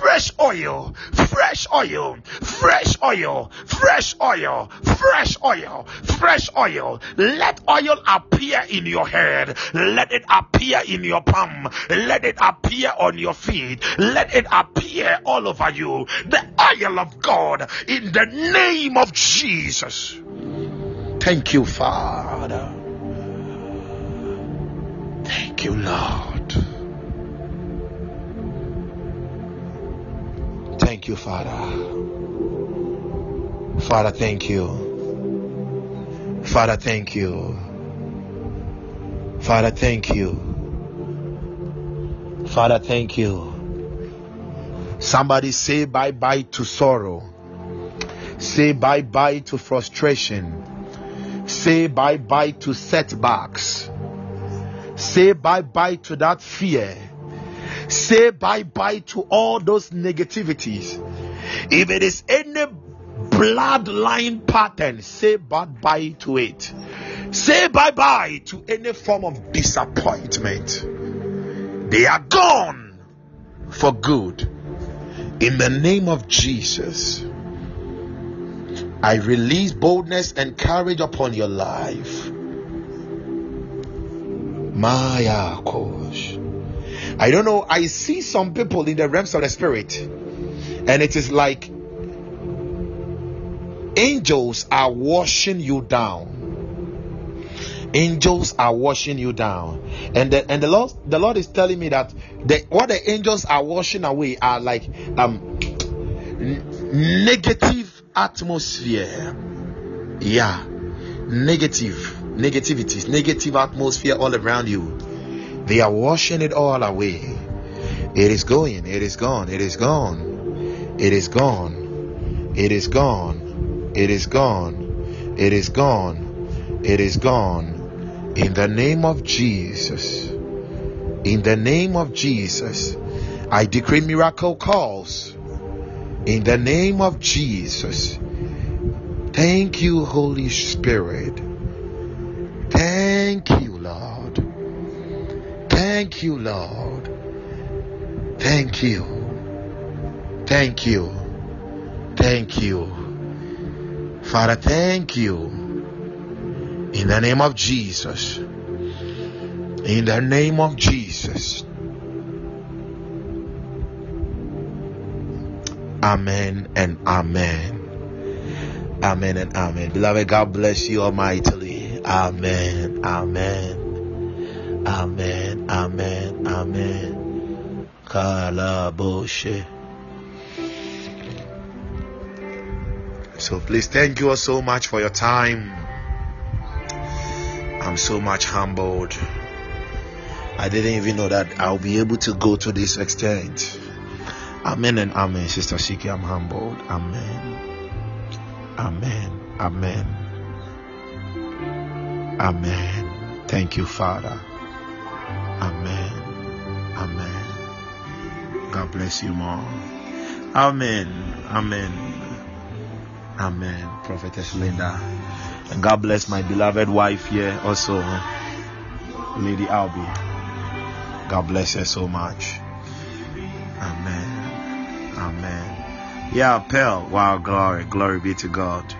Fresh oil, fresh oil, fresh oil, fresh oil, fresh oil, fresh oil. Let oil appear in your head. Let it appear in your palm. Let it appear on your feet. Let it appear all over you. The oil of God in the name of Jesus. Thank you, Father. Thank you, Lord. Thank you, Father. Father, thank you. Father, thank you. Father, thank you. Father, thank you. Somebody say bye bye to sorrow. Say bye bye to frustration. Say bye bye to setbacks. Say bye bye to that fear. Say bye bye to all those negativities. If it is any bloodline pattern, say bye bye to it. Say bye bye to any form of disappointment. They are gone for good. In the name of Jesus. I release boldness and courage upon your life. Maya Kosh. I don't know. I see some people in the realms of the spirit, and it is like angels are washing you down. Angels are washing you down, and the and the Lord the Lord is telling me that the what the angels are washing away are like um negative atmosphere. Yeah, negative. Negativities, negative atmosphere all around you. They are washing it all away. It is going, it is gone, it is gone, it is gone, it is gone, it is gone, it is gone, it is gone. In the name of Jesus, in the name of Jesus, I decree miracle calls. In the name of Jesus, thank you, Holy Spirit. Thank you, Lord. Thank you, Lord. Thank you. Thank you. Thank you. Father, thank you. In the name of Jesus. In the name of Jesus. Amen and amen. Amen and amen. Beloved, God bless you almightily. Amen. Amen. Amen. Amen. Amen. Kalaboshe. So please thank you all so much for your time. I'm so much humbled. I didn't even know that I'll be able to go to this extent. Amen and amen, Sister Shiki. I'm humbled. Amen. Amen. Amen. Amen. Thank you, Father. Amen. Amen. God bless you more. Amen. Amen. Amen. Prophetess Linda. And God bless my beloved wife here also, Lady Albie. God bless her so much. Amen. Yeah, Pearl. Wow, glory. Glory be to God.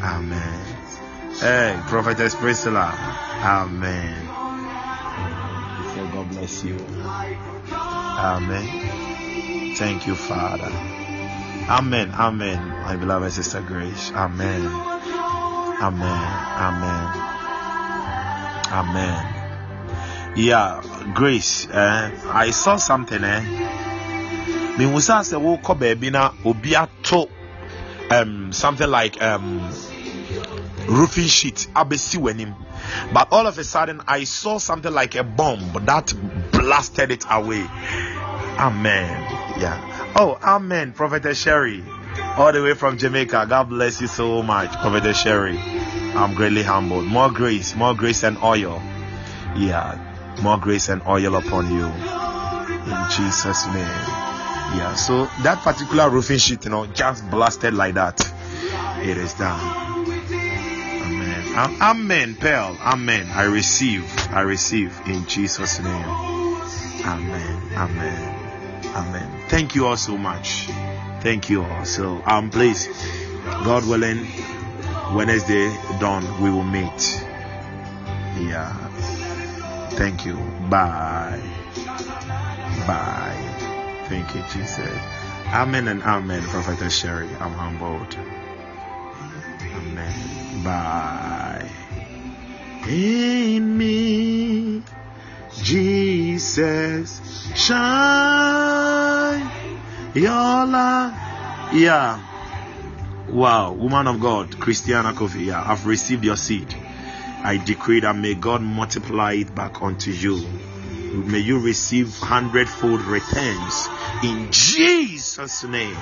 Amen. Hey, Prophetess Priscilla. Amen. So God bless you. Amen. Thank you, Father. Amen. Amen. My beloved sister Grace. Amen. Amen. Amen. Amen. Yeah, Grace. Eh, I saw something. Eh. Mehusa sɛ wokɔ baabi na obi ato um, something like um, roofing sheet abɛsi w'anim. But all of a sudden i saw something like a bomb that blasted it away. Amen. Yeah. Oh amen prophetess sherry. All the way from jamaica. God bless you so much prophetess sherry. I'm greatly humbled. More grace more grace and oil. Yeah. More grace and oil upon you. In jesus name yeah so that particular roofing sheet you know just blasted like that. It is done. Amen. Amen pearl. Amen. I receive. I receive in jesus name. Amen. Amen. Amen. Thank you all so much. Thank you all. So um please god willing wednesday dawn we will meet. Yeah. Thank you. Bye. Bye Thank you, Jesus. Amen and amen, Prophetess Sherry. I'm humbled. Amen. Bye. In me, Jesus, shine your light. Yeah. Wow, woman of God, Christiana Kofi. Yeah, I've received your seed. I decree that may God multiply it back unto you. May you receive hundredfold returns in Jesus' name.